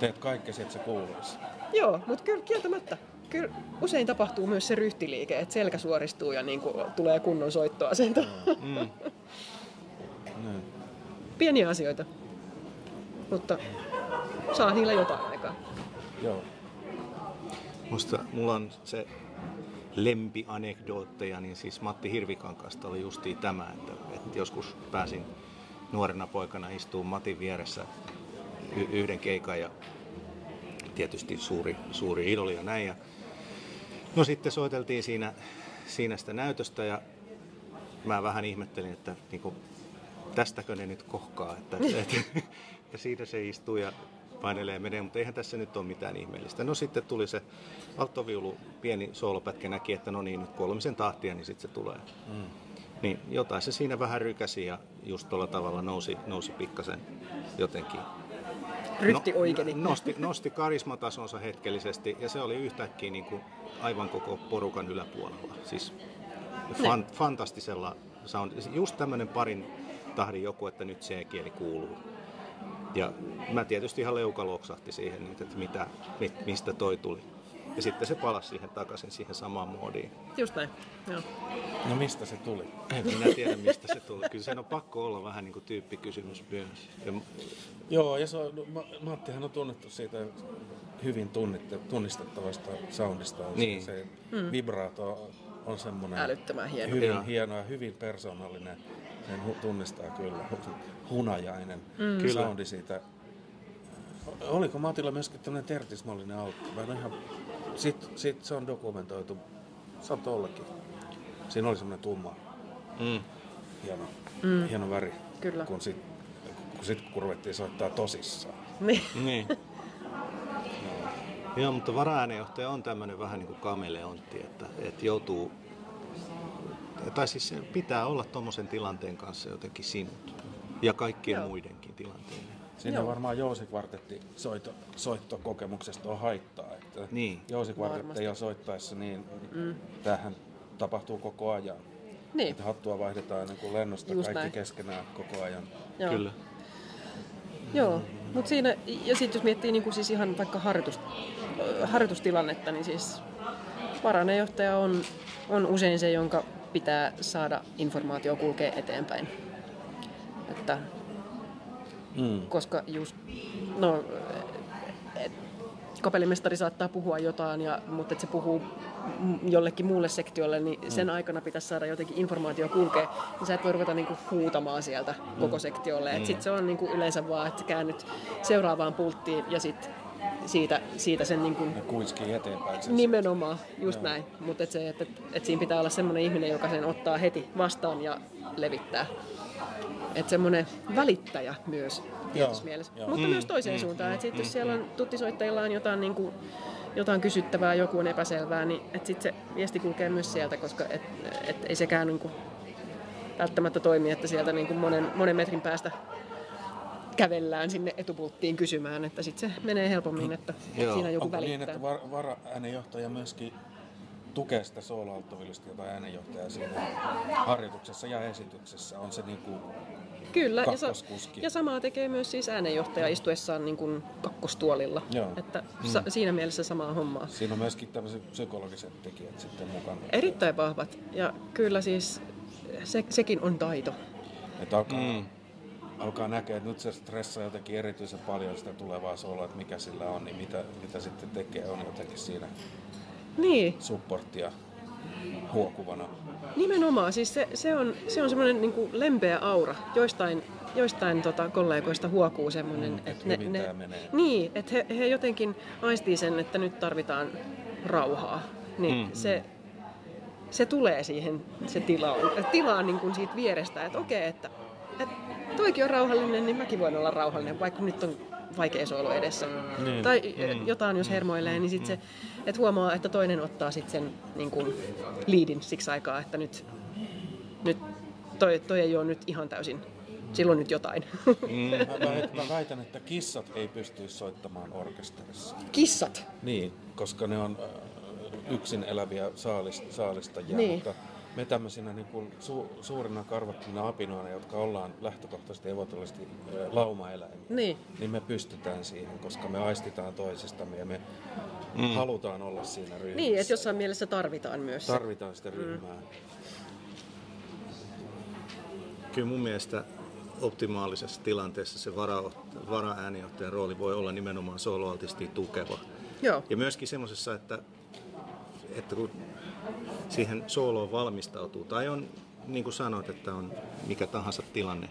Teet kaikkesi, että se kuuluisi.
Joo, mutta kyllä kieltämättä. Kyllä usein tapahtuu myös se ryhtiliike, että selkä suoristuu ja niin kuin tulee kunnon soittoasento.
Niin.
Pieniä asioita. Mutta saa niillä jotain aikaa.
Joo.
Musta mulla on se lempianekdootteja, niin siis Matti Hirvikankaasta oli justiin tämä, että, että joskus pääsin nuorena poikana istuun Matin vieressä y- yhden keikan ja tietysti suuri, suuri idoli ja näin. Ja no sitten soiteltiin siinä, siinä sitä näytöstä ja mä vähän ihmettelin, että niin kuin, tästäkö ne nyt kohkaa, että, [laughs] että, että siinä se istuu ja painelee ja menee, mutta eihän tässä nyt ole mitään ihmeellistä. No sitten tuli se alttoviulu, pieni soolopätkä näki, että no niin, nyt kolmisen tahtia, niin sitten se tulee. Mm. Niin jotain se siinä vähän rykäsi ja just tuolla tavalla nousi, nousi pikkasen jotenkin
Ryhti oikeini.
No, nosti, nosti karismatasonsa hetkellisesti ja se oli yhtäkkiä niin kuin aivan koko porukan yläpuolella. Siis fan, fantastisella sound. Just tämmöinen parin tahdin joku, että nyt se kieli kuuluu. Ja mä tietysti ihan leuka loksahti siihen, että mitä, mi- mistä toi tuli. Ja sitten se palasi siihen takaisin siihen samaan moodiin.
Just näin. Joo.
No mistä se tuli?
En minä tiedä, mistä se tuli. Kyllä sen on pakko olla vähän niin kuin tyyppikysymys myös. Ja
Joo, ja se on, no, Ma- Mattihan on tunnettu siitä hyvin tunnistettavasta soundista.
Niin.
Se mm. vibrato on semmoinen
Älyttömän hieno.
hyvin
Joo.
hieno ja hyvin persoonallinen. Sen hu- tunnistaa kyllä. Hunajainen
Kyllä.
mm. soundi siitä. Oliko Matilla myöskin tämmöinen tertismallinen auto? Mä en ihan... Sitten sit se on dokumentoitu. Saattoi ollakin. Siinä oli semmoinen tumma,
mm.
hieno, mm. hieno väri.
Kyllä.
Kun sit, kun, sit, kun ruvettiin soittaa tosissaan.
Niin. [laughs]
Niin. Joo, mutta varaäänenjohtaja on tämmöinen vähän niin kuin kameleontti, että, että joutuu, tai siis se pitää olla tuommoisen tilanteen kanssa jotenkin sinut ja kaikkien
Joo.
muidenkin tilanteiden.
Siinä varmaan Jousikvartetti soitto, soittokokemuksesta on haittaa. Että
Niin.
Ole soittaessa, niin mm. tämähän tapahtuu koko ajan.
Niin.
Että hattua vaihdetaan ennen kuin lennosta
Just
kaikki
näin.
keskenään koko ajan.
Joo.
Kyllä.
Joo, mutta siinä, ja sitten jos miettii niin kuin siis ihan vaikka harjoitus, ö, harjoitustilannetta, niin siis varanejohtaja on, on usein se, jonka pitää saada informaatio kulkea eteenpäin. Että,
Mm.
koska just, no, et, kapellimestari saattaa puhua jotain, ja, mutta että se puhuu jollekin muulle sektiolle, niin sen aikana pitäisi saada jotenkin informaatio kulkea, niin sä et voi ruveta niinku huutamaan sieltä koko sektiolle. Mm. Sitten se on niinku yleensä vaan, että käännyt seuraavaan pulttiin ja sit siitä, siitä sen niinku
Ne kuiskii eteenpäin sen.
nimenomaan, just näin. Mutta et se, että et, et siinä pitää olla semmoinen ihminen, joka sen ottaa heti vastaan ja levittää. Että semmoinen välittäjä myös tietyssä
Joo,
mielessä.
joo.
Mutta myös toiseen suuntaan. Että sitten jos siellä on tuttisoittajilla on jotain, niin kuin, jotain kysyttävää, joku on epäselvää, niin että sitten se viesti kulkee myös sieltä, koska et, et ei sekään niin kuin, välttämättä toimi, että sieltä niin kuin monen, monen metrin päästä kävellään sinne etupulttiin kysymään, että sitten se menee helpommin, että
Joo.
siinä joku
Onko
välittää.
niin, että var, varaäänenjohtaja myöskin tukee sitä sooloalttovillistia tai äänenjohtajaa siinä harjoituksessa ja esityksessä? On se niin kuin
Kyllä, ja, sa-
kakkoskuski.
ja samaa tekee myös siis äänenjohtaja istuessaan niin kuin kakkostuolilla.
Joo.
Että sa- siinä mielessä samaa hommaa.
Siinä on myöskin tämmöiset psykologiset tekijät sitten mukana.
Erittäin vahvat. Ja kyllä siis se, sekin on taito.
Että alkaa, mm. alkaa näkeä, että nyt se stressaa jotenkin erityisen paljon sitä tulevaa sooloa, että mikä sillä on, niin mitä, mitä sitten tekee, on jotenkin siinä
Niin,
supporttia huokuvana.
nimenomaan. Siis se, se on, se on semmoinen niin lempeä aura. Joistain, joistain tota, kollegoista huokuu semmoinen,
Mm,
että
et
ne,
hyvin
ne,
menee.
niin, että he, he jotenkin aistii sen, että nyt tarvitaan rauhaa. Niin
Mm.
se, se tulee siihen se tilaan, tilaan niin kuin siitä vierestä, että okei, että, että toikin on rauhallinen, niin mäkin voin olla rauhallinen, vaikka nyt on vaikea soolo edessä.
Niin.
Tai jotain, jos hermoilee, niin sit se, että huomaa, että toinen ottaa sit sen niin kuin liidin siksi aikaa, että nyt, nyt toi, toi ei ole nyt ihan täysin, silloin nyt jotain. [laughs]
Mä, väitän, mä väitän, että kissat ei pystyisi soittamaan orkesterissa.
Kissat.
Niin, koska ne on yksin eläviä saalist, saalistajia,
Niin.
mutta me tämmöisinä niin kuin su, suurina karvattomina apinoina, jotka ollaan lähtökohtaisesti evolutionaalisesti äh, laumaeläimiä,
Niin.
niin me pystytään siihen, koska me aistitaan toisistamme ja me mm. halutaan olla siinä ryhmässä.
Niin, että jossain mielessä tarvitaan myös.
Tarvitaan sitä ryhmää. Mm.
Kyllä mun mielestä optimaalisessa tilanteessa se vara, varaäänijohtajan rooli voi olla nimenomaan soloaltisti tukeva.
Joo.
Ja myöskin semmoisessa, että, että kun siihen sooloon valmistautuu, tai on, niin kuin sanoit, että on mikä tahansa tilanne,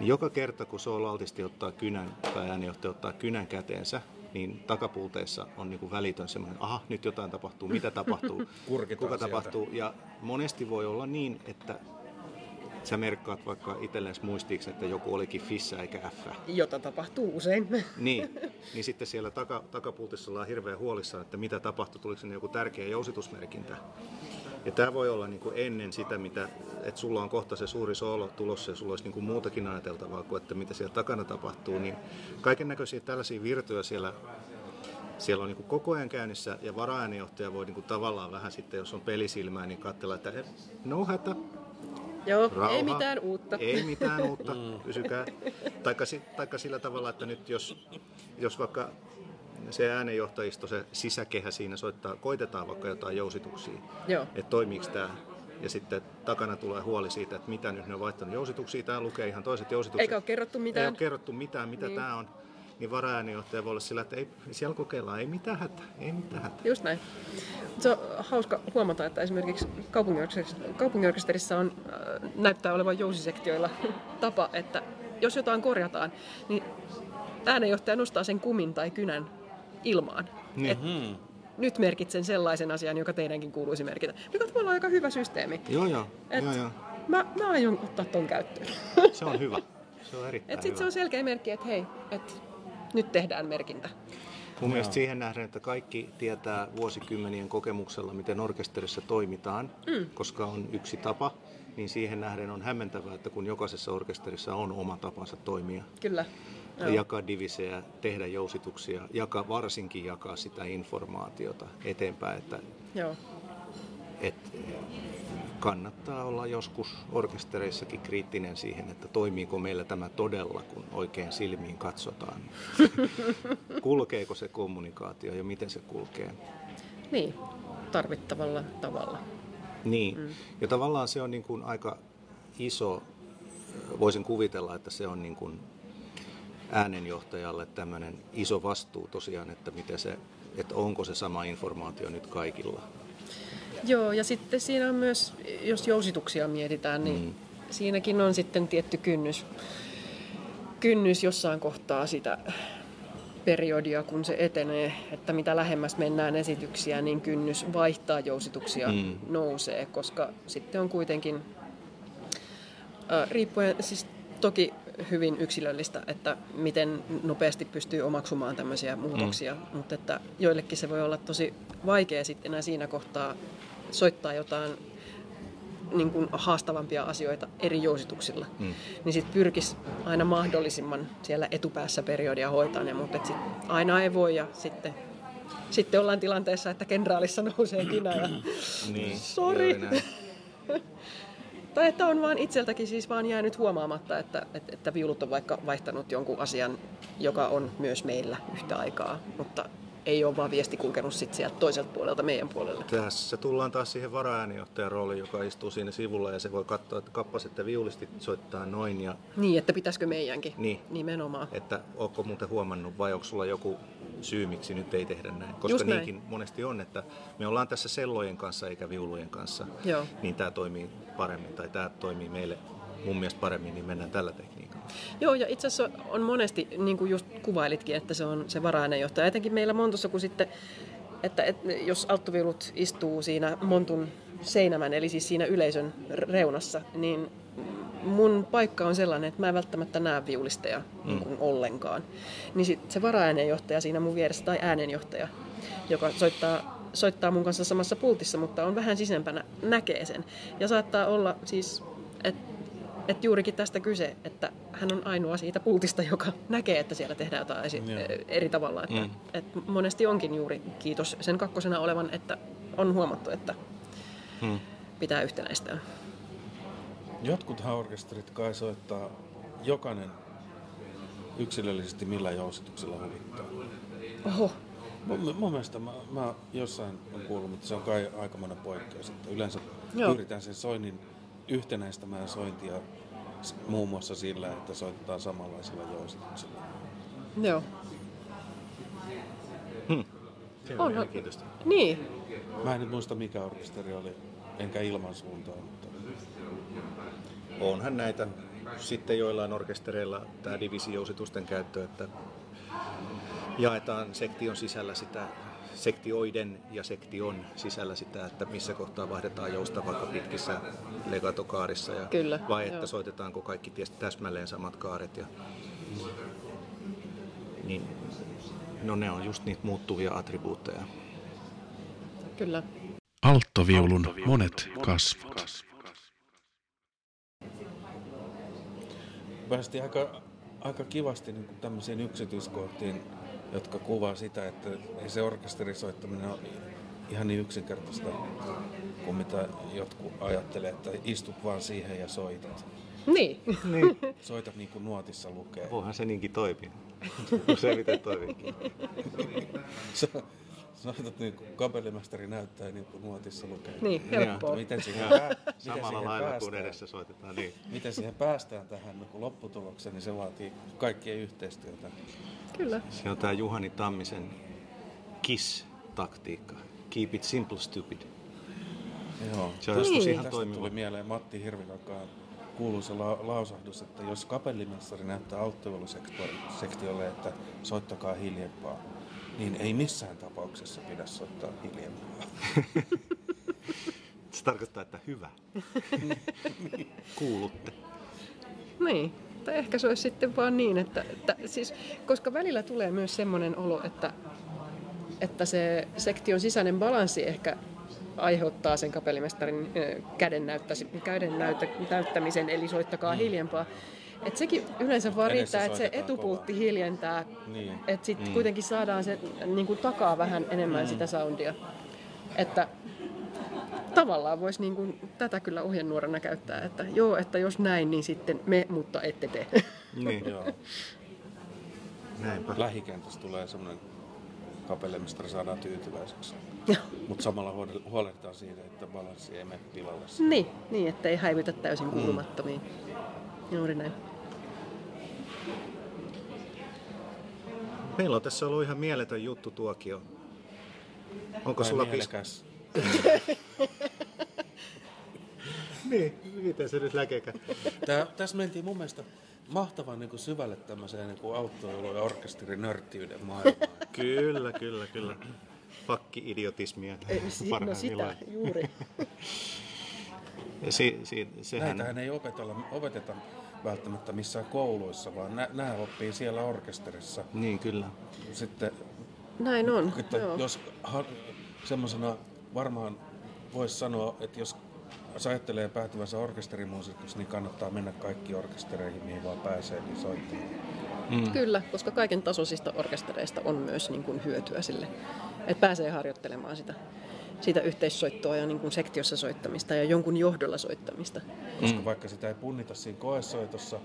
niin joka kerta kun sooloaltisti ottaa kynän, tai äänijohtaja ottaa kynän käteensä, niin takapuuteessa on niin kuin välitön semmoinen, aha, nyt jotain tapahtuu, mitä tapahtuu, [laughs] kuka
sieltä.
tapahtuu. Ja monesti voi olla niin, että sä merkkaat vaikka itsellesi muistiiksi, että joku olikin fissa eikä F.
Jota tapahtuu usein. [laughs]
Niin, niin sitten siellä taka, takapultissa ollaan hirveän huolissaan, että mitä tapahtui, tuliko sinne joku tärkeä jousitusmerkintä. Ja tämä voi olla niin kuin ennen sitä, mitä, että sulla on kohta se suuri soolo tulossa ja sulla olisi niin kuin muutakin ajateltavaa kuin, että mitä siellä takana tapahtuu. Niin kaiken näköisiä tällaisia virtoja siellä, siellä on niin kuin koko ajan käynnissä ja varaäänijohtaja voi niin kuin tavallaan vähän sitten, jos on pelisilmää, niin katsella, että no hätä,
Joo,
Rauha.
ei mitään uutta.
Ei mitään uutta, [laughs] pysykää. Taikka, si- taikka sillä tavalla, että nyt jos, jos vaikka se äänenjohtajisto, se sisäkehä siinä soittaa, koitetaan vaikka jotain jousituksia,
Joo.
että toimiiko tämä. Ja sitten takana tulee huoli siitä, että mitä nyt ne on vaihtanut jousituksia. Tämä lukee ihan toiset jousitukset.
Eikä ole kerrottu mitään.
Ei ole kerrottu mitään, mitä niin. tämä on. Niin varaäänijohtaja voi olla sillä, että ei, siellä kokeillaan, ei mitään hätää, ei mitään hätää.
Just näin. Se on hauska huomata, että esimerkiksi kaupunginorkesterissa, on, äh, näyttää olevan jousisektioilla [laughs] tapa, että jos jotain korjataan, niin äänenjohtaja nostaa sen kumin tai kynän ilmaan.
Niin.
Et nyt merkitsen sellaisen asian, joka teidänkin kuuluisi merkitä. Mikä on tavallaan aika hyvä systeemi.
Joo, joo,
Et
joo, joo.
Mä, mä aion ottaa ton käyttöön.
Se on hyvä. Se on erittäin
Et sit
hyvä.
se on selkeä merkki, että hei, et nyt tehdään merkintä.
Mun mielestä siihen nähden, että kaikki tietää vuosikymmenien kokemuksella, miten orkesterissa toimitaan, mm. koska on yksi tapa, niin siihen nähden on hämmentävää, että kun jokaisessa orkesterissa on oma tapansa toimia.
Kyllä.
Ja jakaa divisejä, tehdä jousituksia, jakaa, varsinkin jakaa sitä informaatiota eteenpäin. Että
Joo.
että kannattaa olla joskus orkestereissakin kriittinen siihen, että toimiiko meillä tämä todella, kun oikein silmiin katsotaan. [laughs] Kulkeeko se kommunikaatio ja miten se kulkee?
Niin, tarvittavalla tavalla.
Niin, mm. ja tavallaan se on niin kuin aika iso, voisin kuvitella, että se on niin kuin äänenjohtajalle tämmöinen iso vastuu tosiaan, että, miten se, että onko se sama informaatio nyt kaikilla.
Joo, ja sitten siinä on myös, jos jousituksia mietitään, niin mm. siinäkin on sitten tietty kynnys, kynnys jossain kohtaa sitä periodia, kun se etenee, että mitä lähemmäs mennään esityksiä, niin kynnys vaihtaa jousituksia mm. nousee, koska sitten on kuitenkin, äh, riippuen, siis toki hyvin yksilöllistä, että miten nopeasti pystyy omaksumaan tämmöisiä muutoksia, mm. mutta että joillekin se voi olla tosi vaikea sitten enää siinä kohtaa soittaa jotain niin kuin haastavampia asioita eri jousituksilla, mm. niin sitten pyrkisi aina mahdollisimman siellä etupäässä periodia hoitaa ne, mutta sit aina ei voi ja sitten, sitten ollaan tilanteessa, että kenraalissa nousee kinä ja [clears throat]
niin, [sniffs]
sori. [laughs] tai että on vaan itseltäkin siis vaan jäänyt huomaamatta, että, että, että viulut on vaikka vaihtanut jonkun asian, joka on myös meillä yhtä aikaa, mutta ei ole vaan viesti kulkenut sit sieltä toiselta puolelta meidän puolelle.
Tässä tullaan taas siihen varaäänijohtajan rooliin, joka istuu siinä sivulla ja se voi katsoa, että kappas, että viulisti soittaa noin. Ja...
Niin, että pitäisikö meidänkin
niin.
nimenomaan.
Että onko muuten huomannut vai onko sulla joku syy, miksi nyt ei tehdä näin. Koska Just niinkin näin. monesti on, että me ollaan tässä sellojen kanssa eikä viulujen kanssa,
Joo.
niin tämä toimii paremmin tai tämä toimii meille mun mielestä paremmin, niin mennään tällä tekniikalla.
Joo, ja itse asiassa on monesti, niin kuin just kuvailitkin, että se on se varainenjohtaja. Etenkin meillä Montossa, kun sitten, että, että jos alttuviulut istuu siinä Montun seinämän, eli siis siinä yleisön reunassa, niin mun paikka on sellainen, että mä en välttämättä näe viulisteja mm. niin ollenkaan. Niin sit se varaäänenjohtaja siinä mun vieressä, tai äänenjohtaja, joka soittaa, soittaa mun kanssa samassa pultissa, mutta on vähän sisempänä, näkee sen. Ja saattaa olla siis, että että juurikin tästä kyse, että hän on ainoa siitä pultista, joka näkee, että siellä tehdään jotain esi- eri tavalla. Että, mm. että monesti onkin juuri kiitos sen kakkosena olevan, että on huomattu, että mm. pitää yhtenäistää.
Jotkuthan orkesterit kai soittaa jokainen yksilöllisesti millä jousituksella huvittaa.
Oho.
Mun, mun mielestä mä, mä jossain on kuullut, mutta se on kai aikamoinen poikkeus. Että yleensä Joo. pyritään sen soinnin yhtenäistämään sointia muun muassa sillä, että soitetaan samanlaisilla jousituksilla.
Joo.
Hmm. Se on, on
Niin.
Mä en nyt muista mikä orkesteri oli, enkä ilman suuntaan, mutta...
Onhan näitä sitten joillain orkestereilla tämä divisiousitusten käyttö, että jaetaan sektion sisällä sitä sektioiden ja sektion sisällä sitä, että missä kohtaa vaihdetaan jousta vaikka pitkissä legatokaarissa ja
Kyllä,
vai että joo. soitetaanko kaikki täsmälleen samat kaaret. Ja, niin, no ne on just niitä muuttuvia attribuutteja.
Kyllä.
Alttoviulun monet kasvot.
Päästiin aika, aika kivasti niin tämmöisiin yksityiskohtiin jotka kuvaa sitä, että ei se orkesterisoittaminen ole ihan niin yksinkertaista kuin mitä jotkut ajattelee, että istut vaan siihen ja soitat.
Niin.
niin. [laughs]
Soitat niin kuin nuotissa lukee.
Voihan se niinkin toimia. [laughs] miten toimii.
soitat niin kuin kapellimestari näyttää niin kuin nuotissa lukee.
Niin, helppoa.
Miten siihen, pää,
Samalla siihen lailla päästään, kuin edessä soitetaan. Niin.
Miten siihen päästään tähän niin lopputulokseen, niin se vaatii kaikkien yhteistyötä.
Kyllä.
Se on tämä Juhani Tammisen KISS-taktiikka. Keep it simple, stupid.
Joo.
Se on niin. joskus ihan
toimiva. tuli mieleen Matti Hirvikakaan kuuluisa la- lausahdus, että jos kapellimestari näyttää alttivolusektiolle, että soittakaa hiljempaa, niin ei missään tapauksessa pidä soittaa hiljempaa. [laughs]
Se tarkoittaa, että hyvä. [laughs] Kuulutte.
Niin. Tai ehkä se olisi sitten vaan niin, että, että siis, koska välillä tulee myös semmoinen olo, että, että se sektion sisäinen balanssi ehkä aiheuttaa sen kapellimestarin käden, näyttäisi, käden näyttä, näyttämisen, eli soittakaa mm. hiljempaa. Et sekin yleensä vaan riittää, että se etupultti kova. hiljentää, niin. että sitten mm. kuitenkin saadaan se niin kuin takaa vähän enemmän mm. sitä soundia. Että tavallaan voisi niin kuin, tätä kyllä ohjenuorana käyttää, että joo, että jos näin, niin sitten me, mutta ette te. [laughs]
Niin,
Joo.
näinpä.
Lähikentässä tulee semmoinen kapelle, mistä saadaan tyytyväiseksi. Mutta samalla huole- huolehditaan siitä, että balanssi ei mene pilalle.
niin, niin, ettei häivytä täysin kuulumattomiin. Juuri näin.
Meillä on tässä ollut ihan mieletön juttu tuokio. Onko
Tai
sulla pis... Niin, miten se nyt läkekä?
Tää, tässä mentiin mun mielestä mahtavan niin kuin syvälle tämmöiseen niin kuin autoilu- ja orkesterin maailmaan.
Kyllä, kyllä, kyllä. Fakki-idiotismia
Ei, si- no
parhaimmillaan.
sitä, juuri.
Si, si, sehän...
Näitähän ei opetella, opeteta välttämättä missään kouluissa, vaan nä, nämä oppii siellä orkesterissa.
Niin, kyllä.
Sitten,
Näin on,
että
joo.
jos ha, semmoisena varmaan voisi sanoa, että jos jos ajattelee päätyvänsä orkesterimuusikoksi, niin kannattaa mennä kaikki orkestereihin, mihin vaan pääsee, niin soittamaan.
Mm.
Kyllä, koska kaiken tasoisista orkestereista on myös niin kuin hyötyä sille, että pääsee harjoittelemaan sitä, sitä yhteissoittoa ja niin kuin sektiossa soittamista ja jonkun johdolla soittamista.
Koska mm. vaikka sitä ei punnita siinä koesoitossa,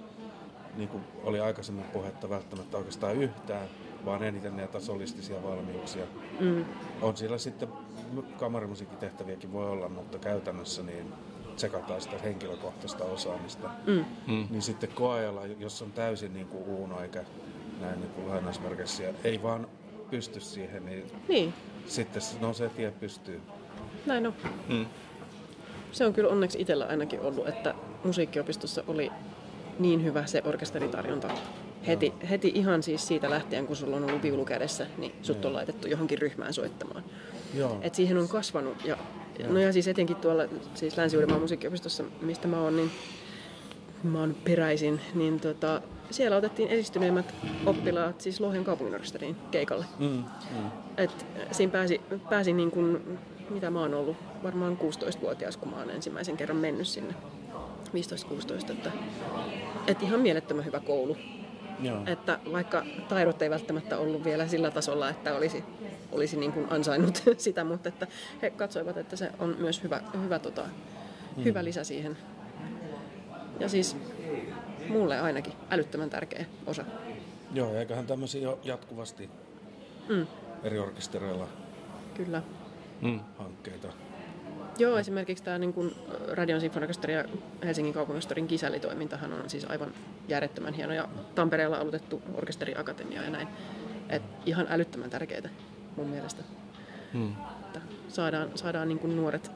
niin kuin oli aikaisemmin puhetta välttämättä oikeastaan yhtään, vaan eniten näitä tasolistisia valmiuksia.
Mm.
On siellä sitten kamarimusiikkitehtäviäkin voi olla, mutta käytännössä niin tsekataan sitä henkilökohtaista osaamista.
Mm.
Mm.
Niin sitten koeajalla, jos on täysin niin kuin uuno eikä näin niin kuin lainausmerkeissä, ja ei vaan pysty siihen, niin
Niin,
sitten se nousee tie pystyy.
näin on.
Mm.
Se on kyllä onneksi itsellä ainakin ollut, että musiikkiopistossa oli niin hyvä se orkesteritarjonta. Heti, heti ihan siis siitä lähtien, kun sulla on ollut viulu kädessä, niin sut on laitettu johonkin ryhmään soittamaan.
Joo.
Et siihen on kasvanut. Ja, no ja siis etenkin tuolla siis Länsi-Uudenmaan musiikkiopistossa, mistä mä oon, niin mä oon peräisin, niin tota, siellä otettiin edistyneimmät oppilaat siis Lohjan kaupunginorkesteriin keikalle.
Mm, mm.
Et siinä pääsi, pääsi niin kuin, mitä mä oon ollut, varmaan 16-vuotias, kun mä oon ensimmäisen kerran mennyt sinne. 15-16, että, että ihan mielettömän hyvä koulu.
Joo.
Että vaikka taidot ei välttämättä ollut vielä sillä tasolla, että olisi, olisi niin kuin ansainnut [laughs] sitä, mutta että he katsoivat, että se on myös hyvä, hyvä, tota, hyvä lisä siihen. Ja siis mulle ainakin älyttömän tärkeä osa.
Joo, ja eiköhän tämmöisiä jo jatkuvasti
Mm,
eri orkestereilla
kyllä.
Mm.
hankkeita.
Joo, esimerkiksi tämä niin kuin Radion sinfoniorkesteri ja Helsingin kaupunginorkesterin kisälitoimintahan on siis aivan järjettömän hieno ja Tampereella aloitettu orkesteriakatemia ja näin. Et ihan älyttömän tärkeitä mun mielestä.
Mm.
Että saadaan, saadaan niin kuin nuoret,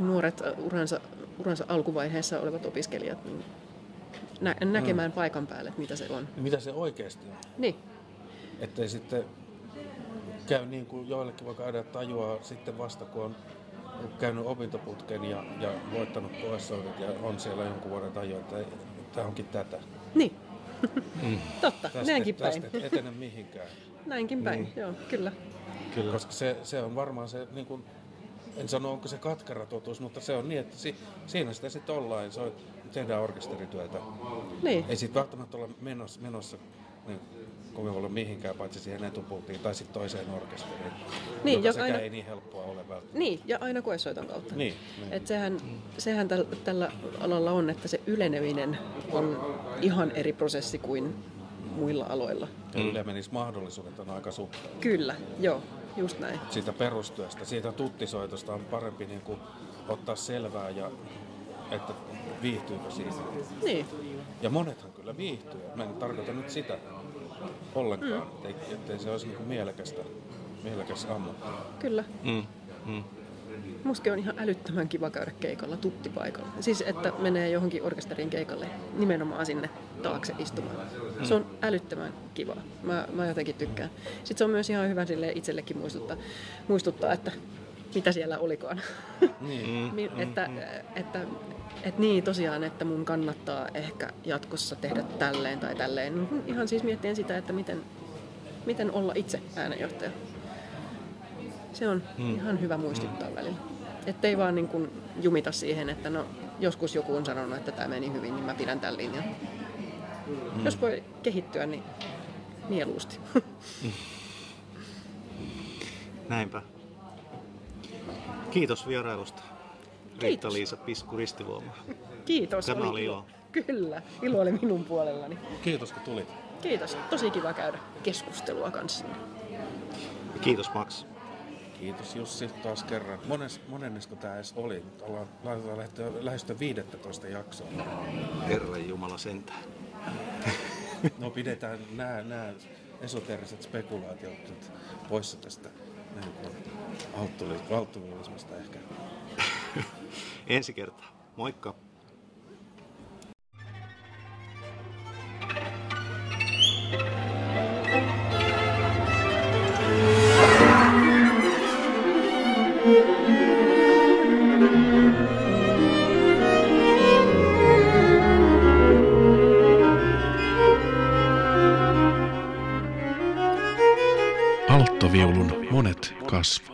nuoret äh, uransa, uransa alkuvaiheessa olevat opiskelijat niin nä- näkemään paikan päälle, että mitä se on.
Mitä se oikeasti on?
Niin,
Ettei sitten käy niin kuin joillekin voi käydä tajua sitten vasta, kun on käynyt opintoputken ja, ja voittanut koesoitot ja on siellä jonkun vuoden tajua, että tämä onkin tätä.
niin. [laughs] Totta,
Tästä,
näinkin päin.
tästä et etene mihinkään. [laughs]
Näinkin päin, joo, kyllä.
Kyllä.
Koska se, se on varmaan se, niin kuin, en sano onko se katkara totuus, mutta se on niin, että si, siinä sitä sitten ollaan, se on, tehdään orkesterityötä.
Niin.
Ei siitä välttämättä olla menossa, menossa niin, kovin paljon mihinkään, paitsi siihen etupultiin tai sitten toiseen orkesteriin.
Niin,
joka
aina-
ei niin helppoa ole välttämättä.
Niin, ja aina koesoiton kautta.
Niin, niin.
Et sehän sehän täl, tällä alalla on, että se yleneminen on ihan eri prosessi kuin muilla aloilla.
Ja ylemenismahdollisuudet on aika suppeat.
Kyllä, joo, just näin.
Siitä perustyöstä, siitä tuttisoitosta on parempi niin kuin, ottaa selvää ja että viihtyykö siinä.
Niin,
Ja monethan kyllä viihtyy. Mä en tarkoita nyt sitä ollenkaan, mm. ettei, ettei se olisi niin kuin mielekästä, mielekäs ammatti.
kyllä.
Mm. Mm.
Musta on ihan älyttömän kiva käydä keikalla tuttipaikalla. Siis, että menee johonkin orkesterin keikalle nimenomaan sinne taakse istumaan. Se on älyttömän kiva. Mä, mä jotenkin tykkään. Sitten se on myös ihan hyvä sille itsellekin muistuttaa, muistuttaa että mitä siellä olikaan. [laughs]
Niin.
Mi- että, että, että niin tosiaan, että mun kannattaa ehkä jatkossa tehdä tälleen tai tälleen. Ihan siis miettien sitä, että miten, miten olla itse äänenjohtaja. Se on hmm. ihan hyvä muistuttaa hmm. välillä. Että ei vaan niin kuin jumita siihen, että no joskus joku on sanonut, että tämä meni hyvin, niin mä pidän tämän linjan. Hmm. Jos voi kehittyä, niin mieluusti. [laughs]
Näinpä. Kiitos vierailusta. Riitta-Liisa Pisku Ristiluoma.
Kiitos.
Tämä oli ilo.
Kyllä, ilo oli minun puolellani.
Kiitos kun tulit.
Kiitos. Tosi kiva käydä keskustelua kanssanne.
Kiitos Max.
Kiitos Jussi taas kerran. Mones, monennesko tämä edes oli? Nyt ollaan laitetaan lähestyä, lähestyä 15 jaksoa.
Herran Jumala sentään.
No pidetään nämä, nämä esoteriset spekulaatiot nyt poissa tästä niin ehkä. [laughs]
Ensi kertaa. Moikka.
Alttoviulun monet kasvot.